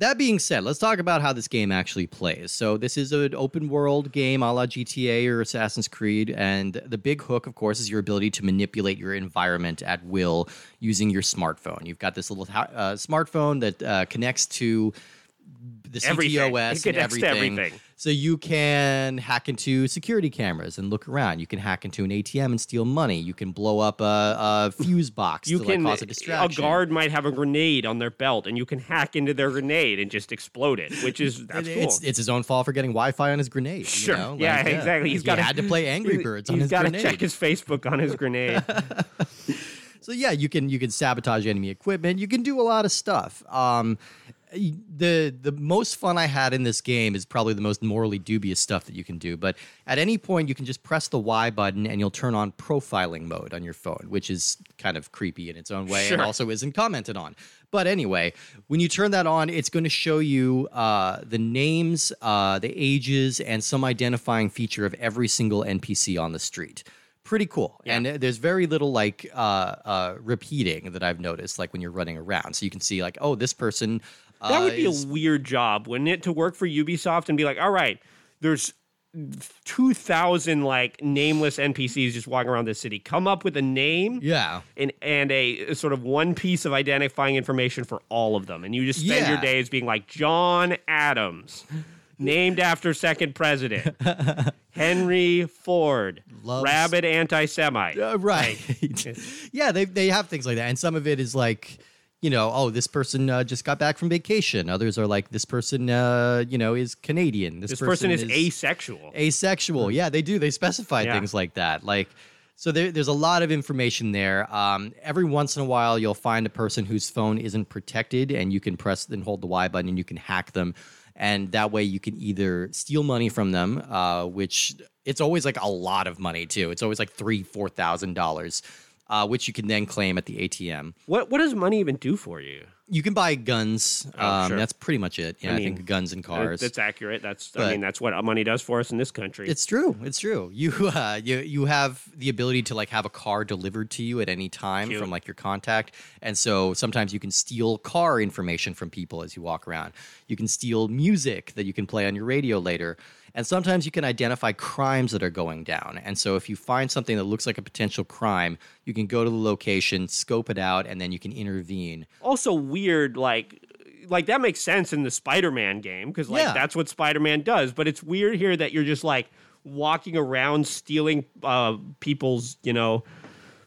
That being said, let's talk about how this game actually plays. So, this is an open world game a la GTA or Assassin's Creed. And the big hook, of course, is your ability to manipulate your environment at will using your smartphone. You've got this little uh, smartphone that uh, connects to the Everything. CTOS It and everything. everything. So you can hack into security cameras and look around. You can hack into an ATM and steal money. You can blow up a, a fuse box You to can like cause a distraction. A guard might have a grenade on their belt and you can hack into their grenade and just explode it, which is that's It- cool. It's it's his own fault for getting Wi-Fi on his grenade. you Sure. know? yeah, Like, exactly. He's he got had to play Angry Birds on He's his got to check his Facebook on his grenade. So yeah, you can you can sabotage enemy equipment. You can do a lot of stuff. Um, the the most fun I had in this game is probably the most morally dubious stuff that you can do. But at any point, you can just press the Y button and you'll turn on profiling mode on your phone, which is kind of creepy in its own way and also isn't commented on. But anyway, when you turn that on, it's going to show you uh, the names, uh, the ages, and some identifying feature of every single NPC on the street. Pretty cool. And uh, there's very little like uh, uh, repeating that I've noticed, like when you're running around. So you can see like, oh, this person. That would be a weird job, wouldn't it, to work for Ubisoft and be like, all right, there's 2,000 like nameless NPCs just walking around this city. Come up with a name yeah. and, and a sort of one piece of identifying information for all of them. And you just spend your days being like, John Adams, named after second president, Henry Ford, Loves- rabid anti Semite. Uh, right. yeah, they they have things like that, and some of it is like, you know, oh, this person uh, just got back from vacation. Others are like, this person, uh, you know, is Canadian. This, This person is asexual. asexual. Yeah, they do. They specify Yeah. things like that. Like, so there, there's a lot of information there. Um, every once in a while, you'll find a person whose phone isn't protected, and you can press and hold the Y button, and you can hack them. And that way, you can either steal money from them, uh, which it's always like a lot of money too. It's always like three, four thousand dollars, uh, which you can then claim at the ATM. What, what does money even do for you? You can buy guns. Oh, um, sure. That's pretty much it. Yeah, I, mean, think guns and cars. That's accurate. That's I mean that's what money does for us in this country. It's true. It's true. You uh, you you have the ability to like have a car delivered to you at any time Cute. from like your contact, and so sometimes you can steal car information from people as you walk around. You can steal music that you can play on your radio later, and sometimes you can identify crimes that are going down. And so if you find something that looks like a potential crime, you can go to the location, scope it out, and then you can intervene. also weird like like that makes sense in the Spider-Man game because like Yeah. that's what Spider-Man does. But it's weird here that you're just like walking around stealing uh, people's you know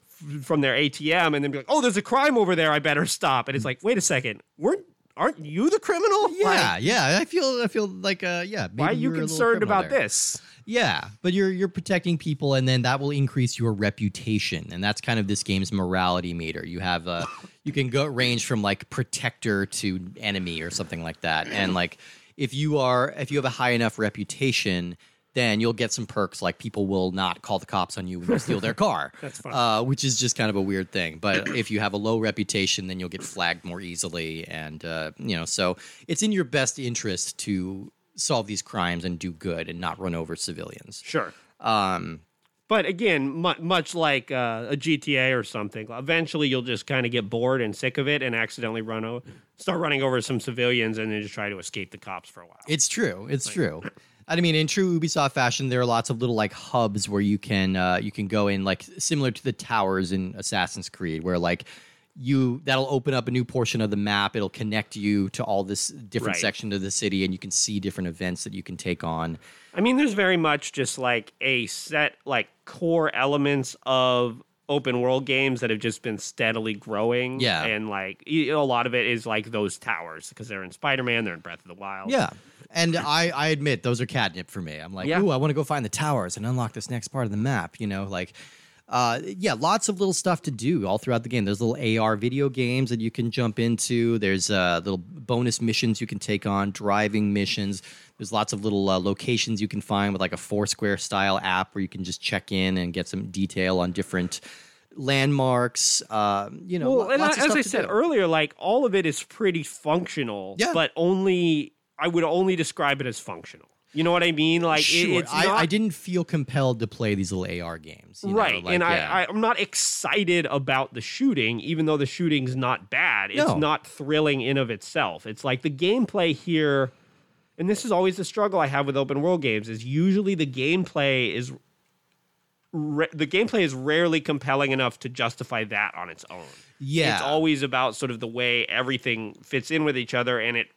f- from their ATM and then be like, oh, there's a crime over there. I better stop. And it's like, wait a second, weren't aren't you the criminal? Yeah, Like, yeah. I feel I feel like uh, yeah. why are you were a little concerned about there. this? Yeah, but you're you're protecting people, and then that will increase your reputation, and that's kind of this game's morality meter. You have uh, you can go range from like protector to enemy or something like that, and like if you are if you have a high enough reputation, then you'll get some perks like people will not call the cops on you when you steal their car. That's. Uh, which is just kind of a weird thing. But if you have a low reputation, then you'll get flagged more easily, and uh, you know, so it's in your best interest to solve these crimes and do good and not run over civilians. Sure. Um, But again, mu- much like uh, a GTA or something, eventually you'll just kind of get bored and sick of it and accidentally run o- start running over some civilians and then just try to escape the cops for a while. it's true. It's true. I mean, in true Ubisoft fashion, there are lots of little like hubs where you can uh, you can go in, like similar to the towers in Assassin's Creed, where like you that'll open up a new portion of the map. It'll connect you to all this different Right. section of the city, and you can see different events that you can take on. I mean, there's very much just like a set, like core elements of open world games that have just been steadily growing. Yeah. And like a lot of it is like those towers because they're in Spider Man, they're in Breath of the Wild. Yeah. And I, I admit those are catnip for me. I'm like, Yeah. ooh, I want to go find the towers and unlock this next part of the map. You know, like, uh, yeah, lots of little stuff to do all throughout the game. There's little AR video games that you can jump into. There's uh, little bonus missions you can take on, driving missions. There's lots of little uh, locations you can find with like a Foursquare style app where you can just check in and get some detail on different landmarks. Uh, you know, Well, and I- as I said do. earlier, like all of it is pretty functional. Yeah. But only I would only describe it as functional. You know what I mean? Like it- Sure. it's I, not I didn't feel compelled to play these little AR games. you know, right, like, and yeah. I, I, I'm not excited about the shooting, even though the shooting's not bad. It's No. not thrilling in of itself. It's like the gameplay here, and this is always the struggle I have with open world games. Is usually the gameplay is ra- the gameplay is rarely compelling enough to justify that on its own. Yeah. It's always about sort of the way everything fits in with each other, and it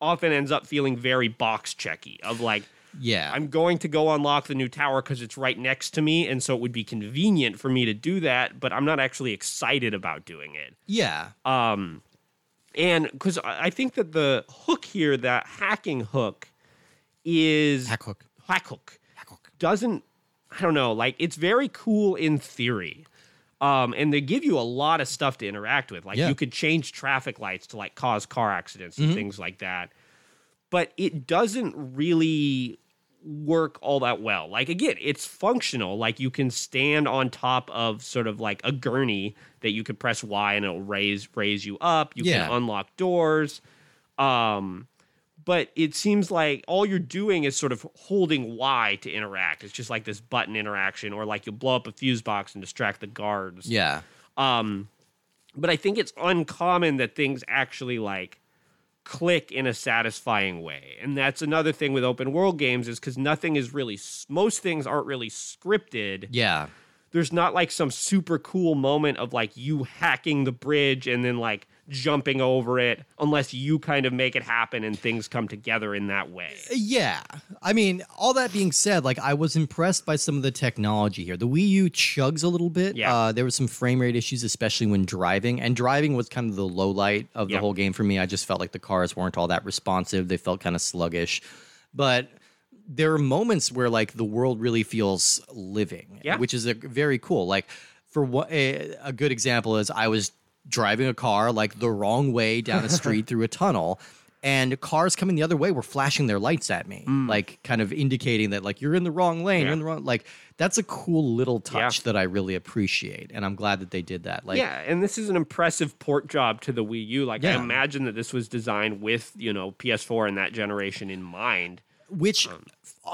often ends up feeling very box checky of like. Yeah. I'm going to go unlock the new tower because it's right next to me, and so it would be convenient for me to do that. But I'm not actually excited about doing it. yeah. Um, and because I think that the hook here, that hacking hook, is Hack hook. hack hook Hack hook. doesn't. I don't know. Like it's very cool in theory. Um, and they give you a lot of stuff to interact with. Like Yeah. you could change traffic lights to like cause car accidents Mm-hmm. and things like that. But it doesn't really work all that well. Like again, it's functional. Like you can stand on top of sort of like a gurney that you could press Y and it'll raise raise you up. You Yeah. can unlock doors. Um but it seems like all you're doing is sort of holding Y to interact. It's just like this button interaction, or like you'll blow up a fuse box and distract the guards. Yeah. Um, but I think it's uncommon that things actually like click in a satisfying way, and that's another thing with open world games is because nothing is really most things aren't really scripted. Yeah. There's not like some super cool moment of like you hacking the bridge and then like jumping over it, unless you kind of make it happen and things come together in that way. Yeah. I mean, all that being said, like I was impressed by some of the technology here. The Wii U chugs a little bit. Yeah. Uh, there was some frame rate issues, especially when driving. And driving was kind of the low light of the Yep. whole game for me. I just felt like the cars weren't all that responsive. They felt kind of sluggish. But there are moments where like the world really feels living, Yeah. which is a, very cool. Like for what a, a good example is I was driving a car like the wrong way down a street through a tunnel and cars coming the other way were flashing their lights at me like kind of indicating that like you're in the wrong lane you're Mm. In the wrong like that's a cool little touch Yeah. that i really appreciate and i'm glad that they did that like yeah, and this is an impressive port job to the Wii U. Like I Yeah. imagine that this was designed with, you know, PS4 and that generation in mind. which Um,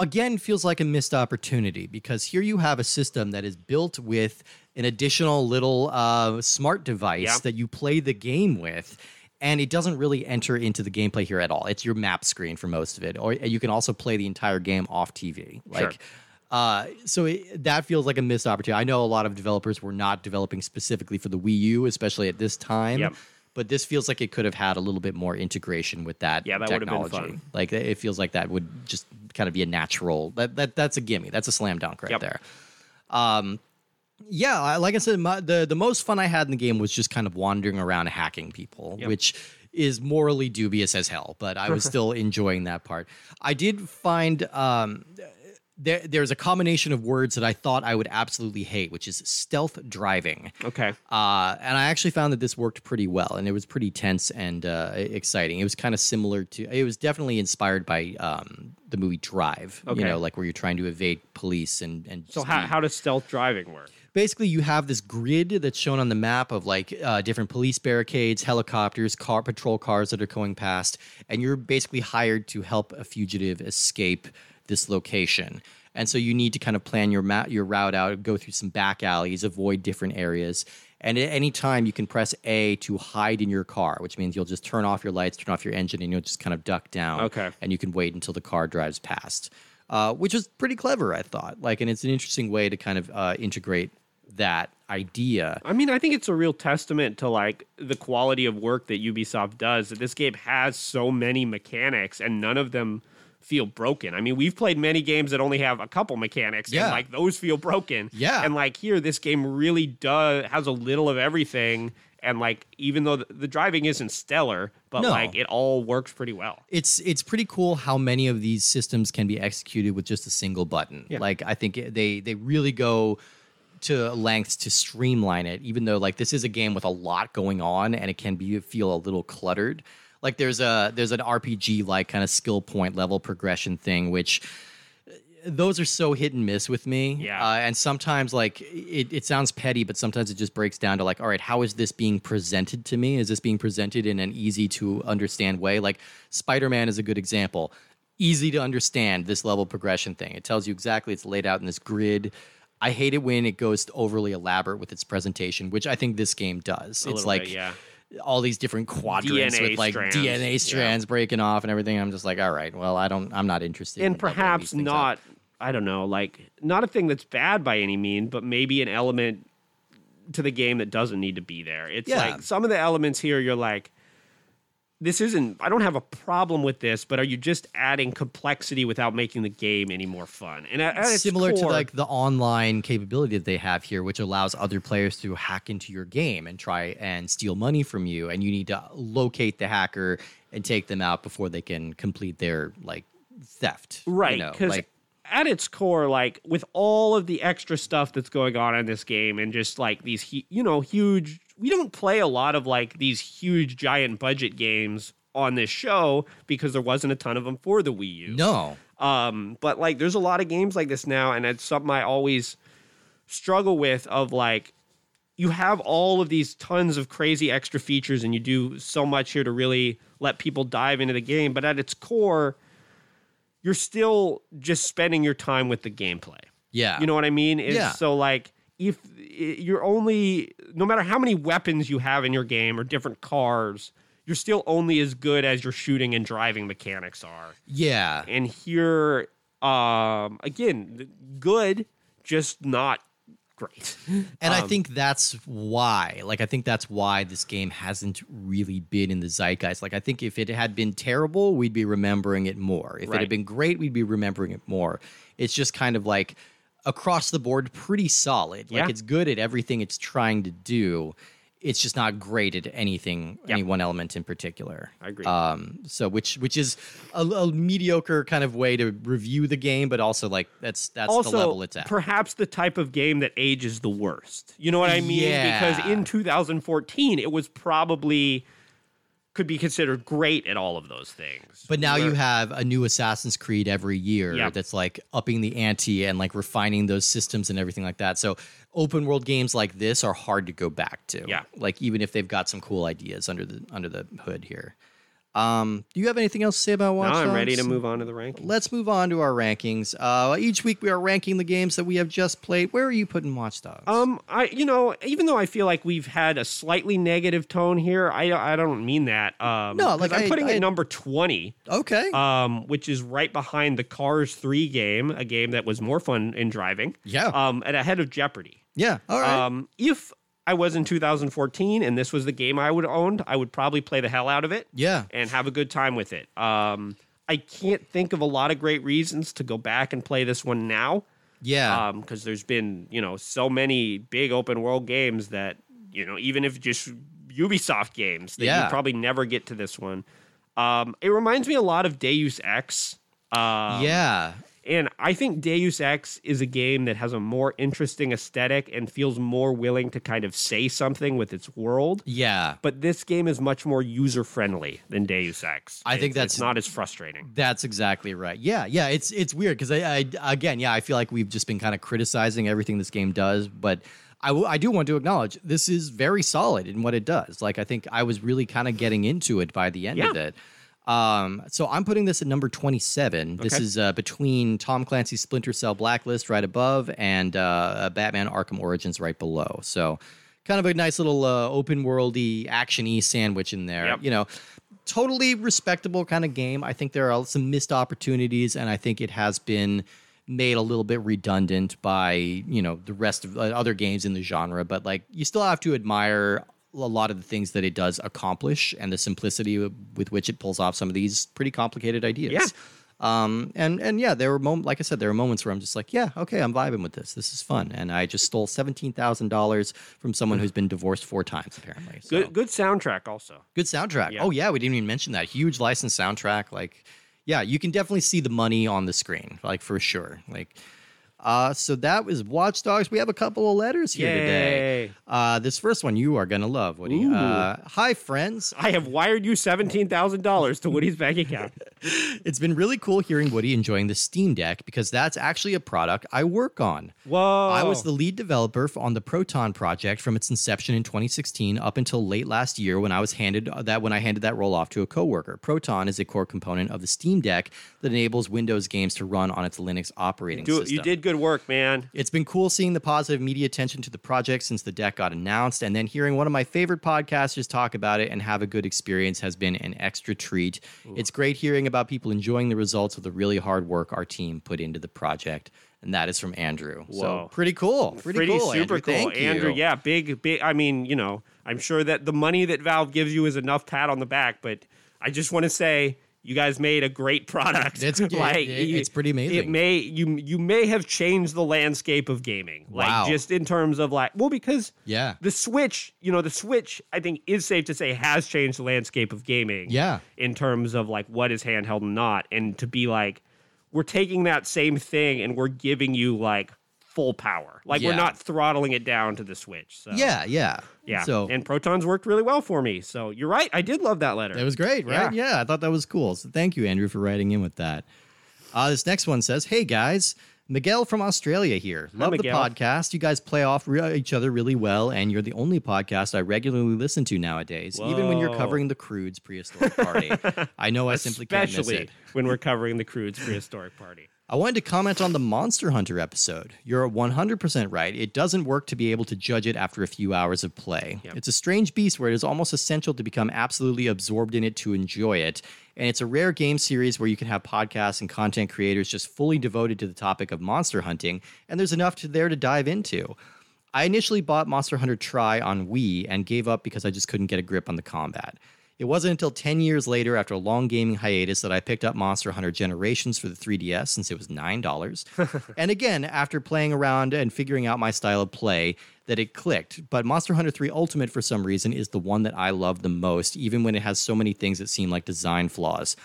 again feels like a missed opportunity because here you have a system that is built with an additional little uh, smart device Yeah. that you play the game with and it doesn't really enter into the gameplay here at all it's your map screen for most of it or you can also play the entire game off tv like Sure. uh, so it, that feels like a missed opportunity. I know a lot of developers were not developing specifically for the Wii U, especially at this time. Yep. But this feels like it could have had a little bit more integration with that. Yeah, that would have been technology. fun. Like it feels like that would just kind of be a natural. That that that's a gimme. That's a slam dunk right Yep. there. Um, yeah, like I said, my, the the most fun I had in the game was just kind of wandering around hacking people, Yep. which is morally dubious as hell. But I was still enjoying that part. I did find um, there, there's a combination of words that I thought I would absolutely hate, which is stealth driving. Okay. Uh, and I actually found that this worked pretty well, and it was pretty tense and uh, exciting. It was kind of similar to. It was definitely inspired by um, the movie Drive. Okay. You know, like where you're trying to evade police and and So how, how does stealth driving work? Basically you have this grid that's shown on the map of like uh, different police barricades helicopters car patrol cars that are going past and you're basically hired to help a fugitive escape this location and so you need to kind of plan your ma- your route out go through some back alleys avoid different areas and at any time you can press a to hide in your car which means you'll just turn off your lights turn off your engine and you'll just kind of duck down Okay. and you can wait until the car drives past, uh, which was pretty clever, I thought. Like, and it's an interesting way to kind of uh, integrate that idea. I mean, I think it's a real testament to like the quality of work that Ubisoft does. That this game has so many mechanics and none of them feel broken. I mean, we've played many games that only have a couple mechanics Yeah. and like those feel broken. Yeah. And like here this game really does has a little of everything and like even though the, driving isn't stellar, but No. like it all works pretty well. It's it's pretty cool how many of these systems can be executed with just a single button. Yeah. Like, I think they they really go to lengths to streamline it even though like this is a game with a lot going on and it can be feel a little cluttered. Like there's a there's an rpg like kind of skill point level progression thing which uh, those are so hit and miss with me. Yeah. uh, and sometimes like it, it sounds petty but sometimes it just breaks down to like all right how is this being presented to me? Is this being presented in an easy to understand way? Like spider-man is a good example. Easy to understand this level progression thing. It tells you exactly it's laid out in this grid I hate it when it goes overly elaborate with its presentation, which I think this game does. A it's like bit, yeah. all these different quadrants DNA with like strands, DNA yeah. strands breaking off and everything. I'm just like, all right, well, I don't, I'm not interested. and in perhaps not i don't know like not a thing that's bad by any mean but maybe an element to the game that doesn't need to be there it's Yeah. like some of the elements here you're like this isn't i don't have a problem with this but are you just adding complexity without making the game any more fun and at, at its similar to like the online capability that they have here, which allows other players to hack into your game and try and steal money from you, and you need to locate the hacker and take them out before they can complete their like theft. you right know, because like at its core, like with all of the extra stuff that's going on in this game, and just like these, you know, huge. We don't play a lot of like these huge, giant budget games on this show because there wasn't a ton of them for the Wii U. No. Um, but like, there's a lot of games like this now, and it's something I always struggle with. Of like, you have all of these tons of crazy extra features, and you do so much here to really let people dive into the game. But at its core, you're still just spending your time with the gameplay. Yeah. You know what I mean? It's Yeah. So like if you're only no matter how many weapons you have in your game or different cars, you're still only as good as your shooting and driving mechanics are. yeah. And here um again, good just not great. And I Um, think that's why, like, I think that's why this game hasn't really been in the zeitgeist. Like, I think if it had been terrible, we'd be remembering it more. If it had been great, we'd be remembering it more. It's just kind of like across the board, pretty solid. Like, Yeah. it's good at everything it's trying to do. It's just not great at anything, Yeah. any one element in particular. I agree. Um, so which which is a, a mediocre kind of way to review the game, but also like that's that's also, the level it's at. perhaps the type of game that ages the worst. You know what I mean? Yeah. Because in 2014, it was probably could be considered great at all of those things. But now you have a new Assassin's Creed every year Yeah. that's like upping the ante and like refining those systems and everything like that. So open world games like this are hard to go back to. Yeah. Like even if they've got some cool ideas under the under the hood here. Um, do you have anything else to say about Watch now I'm ready to move on to the rankings. Let's move on to our rankings. Uh, each week we are ranking the games that we have just played. Where are you putting Watch Dogs? Um, I you know, even though I feel like we've had a slightly negative tone here, I I don't mean that. Um, No, like, I'm I- putting I- it number 20. okay. um, which is right behind the Cars 3 game, a game that was more fun in driving. Yeah. Um, and ahead of Jeopardy. yeah. All right. Um, if I was in 2014 and this was the game I would owned, I would probably play the hell out of it yeah. and have a good time with it. Um, I can't think of a lot of great reasons to go back and play this one now Yeah. because there's been you know so many big open world games that you know even if just Ubisoft games that Yeah. you probably never get to this one. Um, it reminds me a lot of Deus Ex. Um, yeah. And I think Deus Ex is a game that has a more interesting aesthetic and feels more willing to kind of say something with its world. Yeah. But this game is much more user friendly than Deus Ex. I think that's- it's not as frustrating. That's exactly right. Yeah, yeah. It's it's weird because I, I again, yeah, I feel like we've just been kind of criticizing everything this game does, but I, w- I do want to acknowledge this is very solid in what it does. Like I think I was really kind of getting into it by the end of it. Um, so I'm putting this at number 27. This is uh, between Tom Clancy's Splinter Cell Blacklist right above and uh, Batman Arkham Origins right below. So kind of a nice little uh, open worldy actiony sandwich in there. Yep. You know, totally respectable kind of game. I think there are some missed opportunities, and I think it has been made a little bit redundant by you know the rest of uh, other games in the genre. But like, you still have to admire a lot of the things that it does accomplish and the simplicity with which it pulls off some of these pretty complicated ideas. Yeah. Um, and and yeah, there were moments, like I said, there were moments where I'm just like, yeah, okay, I'm vibing with this. This is fun, and I just stole seventeen thousand dollars from someone who's been divorced four times apparently. So. Good, good soundtrack also. Good soundtrack. Yeah. Oh yeah, we didn't even mention that huge licensed soundtrack. Like, yeah, you can definitely see the money on the screen, like for sure. Like, uh, so that was Watch Dogs. We have a couple of letters here today. Yay. Uh, this first one you are gonna love, Woody. Uh, hi friends. I have wired you seventeen thousand dollars to Woody's bank account. It's been really cool hearing Woody enjoying the Steam Deck because that's actually a product I work on. Whoa! I was the lead developer on the Proton project from its inception in 2016 up until late last year when I was handed uh, that when I handed that role off to a coworker. Proton is a core component of the Steam Deck that enables Windows games to run on its Linux operating Do, system. you did good work, man. It's been cool seeing the positive media attention to the project since the deck got announced, and then hearing one of my favorite podcasters talk about it and have a good experience has been an extra treat. It's great hearing about people enjoying the results of the really hard work our team put into the project. And that is from Andrew. So Whoa. pretty cool. Pretty, cool. super Andrew. cool, Thank you. Andrew. Yeah, big, big. I mean, you know, I'm sure that the money that Valve gives you is enough pat on the back, but I just want to say. You guys made a great product. It's- it- it- it's pretty amazing. It may you you may have changed the landscape of gaming. Like Wow. just in terms of like well because Yeah. the Switch, you know, the Switch, I think is safe to say has changed the landscape of gaming. Yeah. In terms of like what is handheld and not. And to be like, we're taking that same thing and we're giving you like full power. Like we're not throttling it down to the Switch. So Yeah, yeah, yeah. So and Protons worked really well for me. So you're right. I did love that letter. It was great, right? Yeah. I thought that was cool. So thank you, Andrew, for writing in with that. Uh, this next one says, "Hey guys, Miguel from Australia here. Love the podcast. You guys play off re- each other really well, and you're the only podcast I regularly listen to nowadays, even when you're covering the Croods prehistoric party. I know I simply can't miss it. when we're covering the Croods prehistoric party. I wanted to comment on the Monster Hunter episode. You're 100% right. It doesn't work to be able to judge it after a few hours of play. Yep. It's a strange beast where it is almost essential to become absolutely absorbed in it to enjoy it. And it's a rare game series where you can have podcasts and content creators just fully devoted to the topic of monster hunting, and there's enough to there to dive into. I initially bought Monster Hunter Tri on Wii and gave up because I just couldn't get a grip on the combat. It wasn't until 10 years later, after a long gaming hiatus, that I picked up Monster Hunter Generations for the 3DS since it was $9. and again, after playing around and figuring out my style of play, that it clicked. But Monster Hunter 3 Ultimate, for some reason, is the one that I love the most, even when it has so many things that seem like design flaws.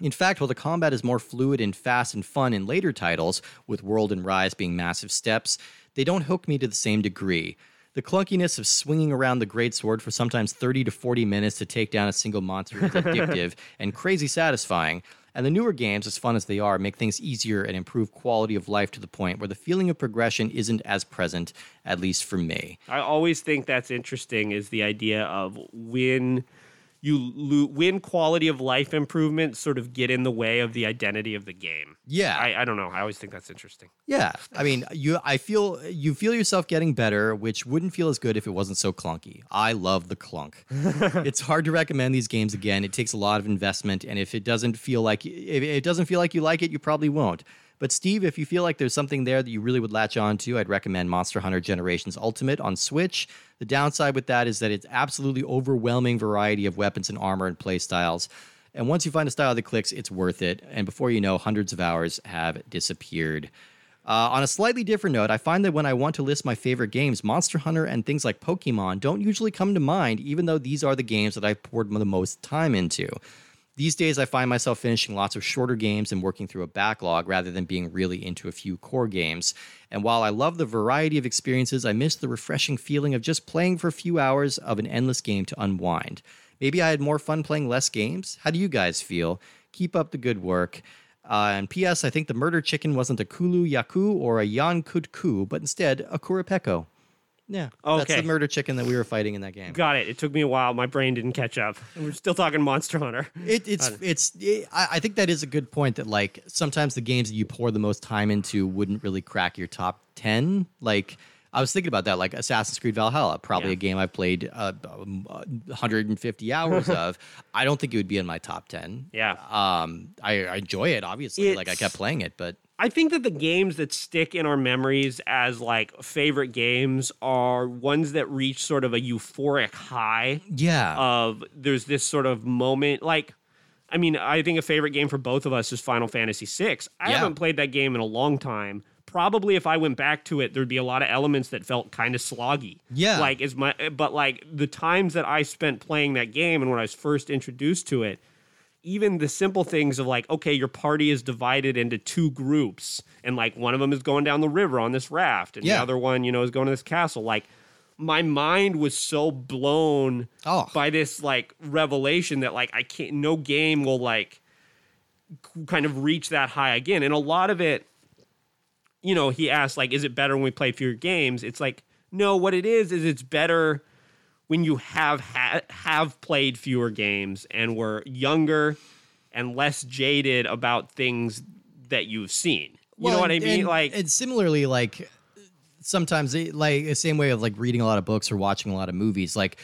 In fact, while the combat is more fluid and fast and fun in later titles, with World and Rise being massive steps, they don't hook me to the same degree. The clunkiness of swinging around the greatsword for sometimes 30 to 40 minutes to take down a single monster is addictive and crazy satisfying. And the newer games, as fun as they are, make things easier and improve quality of life to the point where the feeling of progression isn't as present, at least for me. I always think that's interesting is the idea of when you lo- when quality of life improvements sort of get in the way of the identity of the game. Yeah. I, I don't know. I always think that's interesting. Yeah, I mean, you. I feel you feel yourself getting better, which wouldn't feel as good if it wasn't so clunky. I love the clunk. it's hard to recommend these games again. It takes a lot of investment, and if it doesn't feel like if it doesn't feel like you like it, you probably won't. But Steve, if you feel like there's something there that you really would latch on to, I'd recommend Monster Hunter Generations Ultimate on Switch. The downside with that is that it's absolutely overwhelming variety of weapons and armor and play styles. And once you find a style that clicks, it's worth it. And before you know, hundreds of hours have disappeared. Uh, on a slightly different note, I find that when I want to list my favorite games, Monster Hunter and things like Pokemon don't usually come to mind, even though these are the games that I've poured the most time into. These days, I find myself finishing lots of shorter games and working through a backlog rather than being really into a few core games. And while I love the variety of experiences, I miss the refreshing feeling of just playing for a few hours of an endless game to unwind. Maybe I had more fun playing less games. How do you guys feel? Keep up the good work. Uh, and P.S. I think the murder chicken wasn't a Kulu-Ya-Ku or a Yian Kut-Ku, but instead a Kurupeco. Yeah, that's Okay. the murder chicken that we were fighting in that game. Got it. It took me a while. My brain didn't catch up. And we're still talking Monster Hunter. It, it's it's it, I I think that is a good point that like sometimes the games that you pour the most time into wouldn't really crack your top ten. Like I was thinking about that, like Assassin's Creed Valhalla, probably Yeah. a game I've played uh, um, uh, 150 hours of. I don't think it would be in my top ten. Yeah. Um, I, I enjoy it obviously. like I kept playing it, but I think that the games that stick in our memories as like favorite games are ones that reach sort of a euphoric high yeah, of there's this sort of moment like I mean, I think a favorite game for both of us is Final Fantasy VI. I Yeah. haven't played that game in a long time. Probably if I went back to it, there'd be a lot of elements that felt kind of sloggy. Yeah. Like is my but like the times that I spent playing that game and when I was first introduced to it, even the simple things of like, okay, your party is divided into two groups, and like one of them is going down the river on this raft, and Yeah. the other one, you know, is going to this castle. Like, my mind was so blown Oh. by this like revelation that like I can't, no game will like kind of reach that high again. And a lot of it, you know, he asked like, is it better when we play fewer games? It's like, no, what it is is it's better when you have ha- have played fewer games and were younger and less jaded about things that you've seen. You know Well, what I mean? and- like, and similarly, like sometimes, it, like the same way of like reading a lot of books or watching a lot of movies, like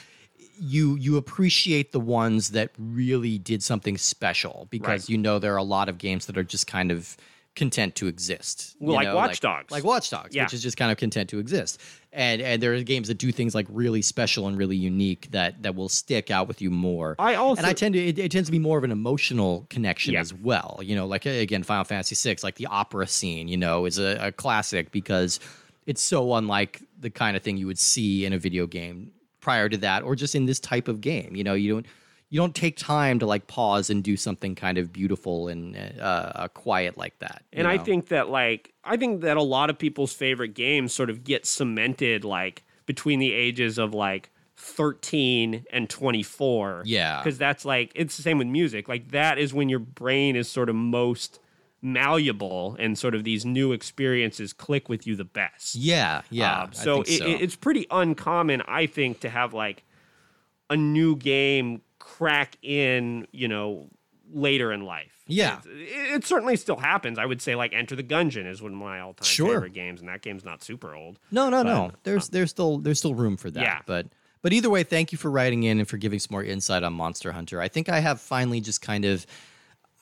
you you appreciate the ones that really did something special because Right. you know there are a lot of games that are just kind of content to exist. Well, like know, Watch Dogs. like Watch Dogs, Yeah. which is just kind of content to exist. And and there are games that do things like really special and really unique that that will stick out with you more. I also and I tend to it, it tends to be more of an emotional connection Yeah. as well. You know, like again, Final Fantasy VI, like the opera scene, you know, is a, a classic because it's so unlike the kind of thing you would see in a video game prior to that, or just in this type of game. You know, you don't you don't take time to like pause and do something kind of beautiful and uh, uh, quiet like that. And I think that like I think that a lot of people's favorite games sort of get cemented like between the ages of like 13 and 24. Yeah. Cuz that's like it's the same with music. Like that is when your brain is sort of most malleable and sort of these new experiences click with you the best. yeah, yeah. I so, it, so. it's pretty uncommon, I think, to have like a new game crack in, you know, later in life. Yeah. It, it certainly still happens. I would say like Enter the Gungeon is one of my all-time Sure. favorite games, and that game's not super old. No, no, no. But, There's uh, there's still there's still room for that. Yeah. But but either way, thank you for writing in and for giving some more insight on Monster Hunter. I think I have finally just kind of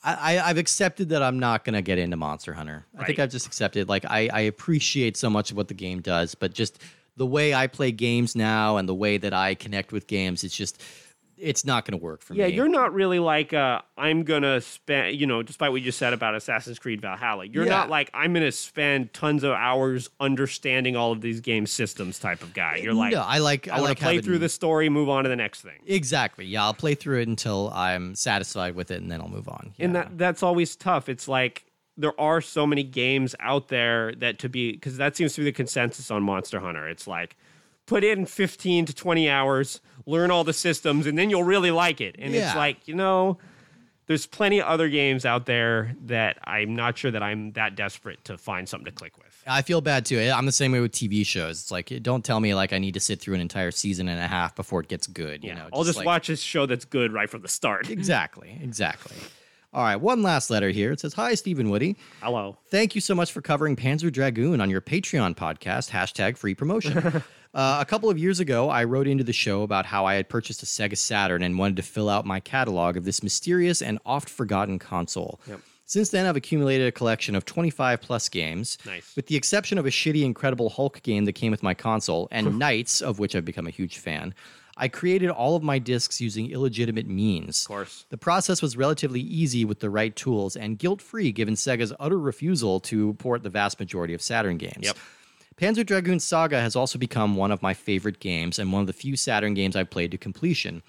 I, I, I've accepted that I'm not gonna get into Monster Hunter. I think I've just accepted. Like I, I appreciate so much of what the game does, but just the way I play games now and the way that I connect with games, it's just it's not gonna work for Yeah, me. Yeah, you're not really like uh, I'm gonna spend. You know, despite what you just said about Assassin's Creed Valhalla, you're Yeah. not like I'm gonna spend tons of hours understanding all of these game systems type of guy. You're like, no, I like I, I, want like to play having- through the story, move on to the next thing. Exactly. Yeah, I'll play through it until I'm satisfied with it, and then I'll move on. and that that's always tough. It's like there are so many games out there that to be because that seems to be the consensus on Monster Hunter. It's like put in 15 to 20 hours, learn all the systems, and then you'll really like it. And Yeah. it's like, you know, there's plenty of other games out there that I'm not sure that I'm that desperate to find something to click with. I feel bad too. I'm the same way with TV shows. It's like don't tell me like I need to sit through an entire season and a half before it gets good. You Yeah. know, I'll just like- watch a show that's good right from the start. Exactly. Exactly. All right. One last letter here. It says, "Hi, Stephen Woody. Hello. Thank you so much for covering Panzer Dragoon on your Patreon podcast. Hashtag free promotion. uh, a couple of years ago, I wrote into the show about how I had purchased a Sega Saturn and wanted to fill out my catalog of this mysterious and oft forgotten console. Yep. Since then, I've accumulated a collection of 25 plus games. Nice. With the exception of a shitty Incredible Hulk game that came with my console and NiGHTS, of which I've become a huge fan. I created all of my discs using illegitimate means. Of course. The process was relatively easy with the right tools and guilt free given Sega's utter refusal to port the vast majority of Saturn games. Yep. Panzer Dragoon Saga has also become one of my favorite games and one of the few Saturn games I've played to completion.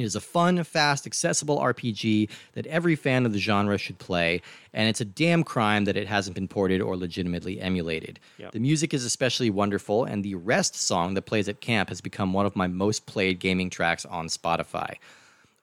It is a fun, fast, accessible RPG that every fan of the genre should play, and it's a damn crime that it hasn't been ported or legitimately emulated. Yep. The music is especially wonderful, and the Rest song that plays at camp has become one of my most played gaming tracks on Spotify.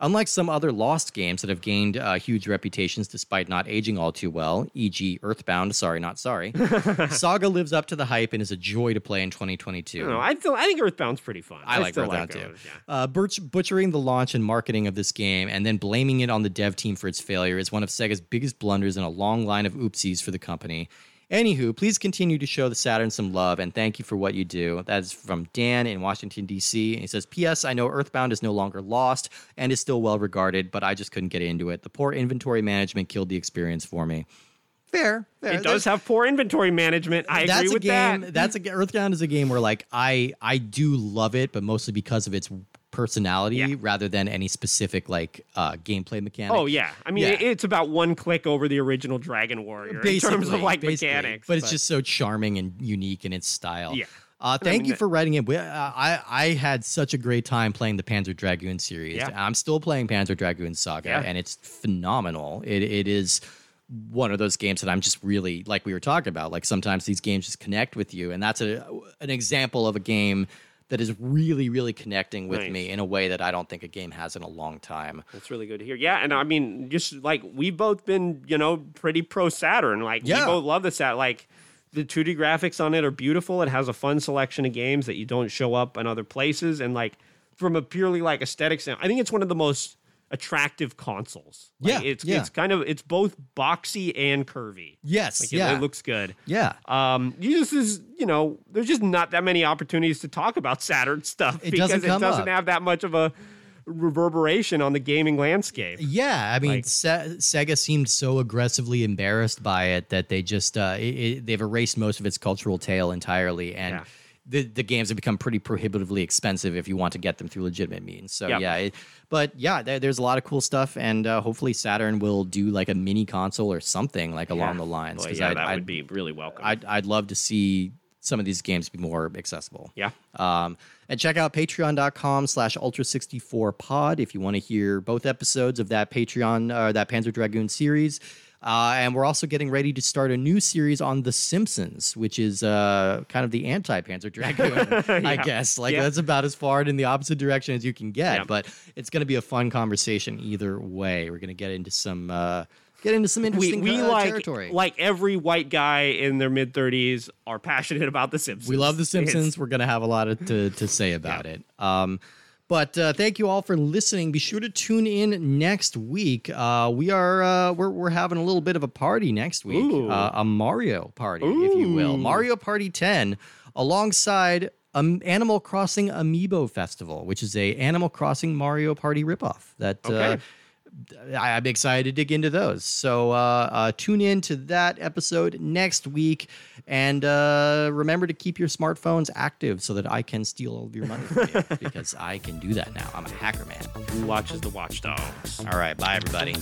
Unlike some other Lost games that have gained uh, huge reputations despite not aging all too well, e.g., Earthbound, sorry, not sorry, Saga lives up to the hype and is a joy to play in 2022. I don't know. I, still, I think Earthbound's pretty fun. I like still Earthbound like too. yeah. Uh, butch- butchering the launch and marketing of this game and then blaming it on the dev team for its failure is one of Sega's biggest blunders in a long line of oopsies for the company. Anywho, please continue to show the Saturn some love and thank you for what you do. That is from Dan in Washington, D.C. And he says, P.S. I know Earthbound is no longer lost and is still well regarded, but I just couldn't get into it. The poor inventory management killed the experience for me. Fair. fair. It does have poor inventory management. I that's agree a with game. that. That's a Earthbound is a game where like I I do love it, but mostly because of its personality Yeah. rather than any specific like uh gameplay mechanic. Oh yeah, I mean Yeah. it's about one click over the original Dragon Warrior in terms of like basically. mechanics. but it's just so charming and unique in its style. Yeah. Uh, But I thank mean, you for writing it. Uh, I I had such a great time playing the Panzer Dragoon series. Yeah. I'm still playing Panzer Dragoon Saga, Yeah. and it's phenomenal. It it is one of those games that I'm just really like we were talking about. Like sometimes these games just connect with you, and that's a an example of a game that is really really connecting with Nice. me in a way that I don't think a game has in a long time. That's really good to hear. Yeah, and I mean, just like we've both been, you know, pretty pro Saturn. Like Yeah. we both love the Sat. Like the 2D graphics on it are beautiful. It has a fun selection of games that you don't show up in other places. And like from a purely like aesthetic standpoint, I think it's one of the most attractive consoles. Like, Yeah, it's yeah. it's kind of it's both boxy and curvy. Yes, Like it- yeah, it looks good. yeah. Um, you just is you know, there's just not that many opportunities to talk about Saturn stuff It because doesn't it doesn't up. have that much of a reverberation on the gaming landscape. Yeah, I mean, Like- Se- Sega seemed so aggressively embarrassed by it that they just uh, it, they've erased most of its cultural tail entirely, and Yeah. The the games have become pretty prohibitively expensive if you want to get them through legitimate means. So Yep. yeah, it, but yeah, there, there's a lot of cool stuff, and uh, hopefully Saturn will do like a mini console or something like along the lines Boy, because yeah, I'd, that I'd, would be really welcome. I'd I'd love to see some of these games be more accessible. Yeah. Um, and check out patreon.com slash ultra64 pod if you want to hear both episodes of that Patreon or uh, that Panzer Dragoon series. Uh, and we're also getting ready to start a new series on The Simpsons, which is uh, kind of the anti Panzer Dragoon, I guess. Like, Yeah. that's about as far in the opposite direction as you can get. Yeah. But it's going to be a fun conversation either way. We're going to get into some. Uh, Get into some We, interesting we uh, like territory. like every white guy in their mid thirties are passionate about the Simpsons. We love The It's- Simpsons. We're going to have a lot of, to, to say about it. Um, but uh, thank you all for listening. Be sure to tune in next week. Uh, we are uh, we're, we're having a little bit of a party next week, uh, a Mario party, if you will, Mario Party 10, alongside um, Animal Crossing Amiibo Festival, which is a Animal Crossing Mario Party ripoff. That uh, Okay. I'm excited to dig into those. So uh, uh, tune in to that episode next week, and uh, remember to keep your smartphones active so that I can steal all of your money from you because I can do that now. I'm a hacker man. Who watches the Watch Dogs? All right, bye everybody.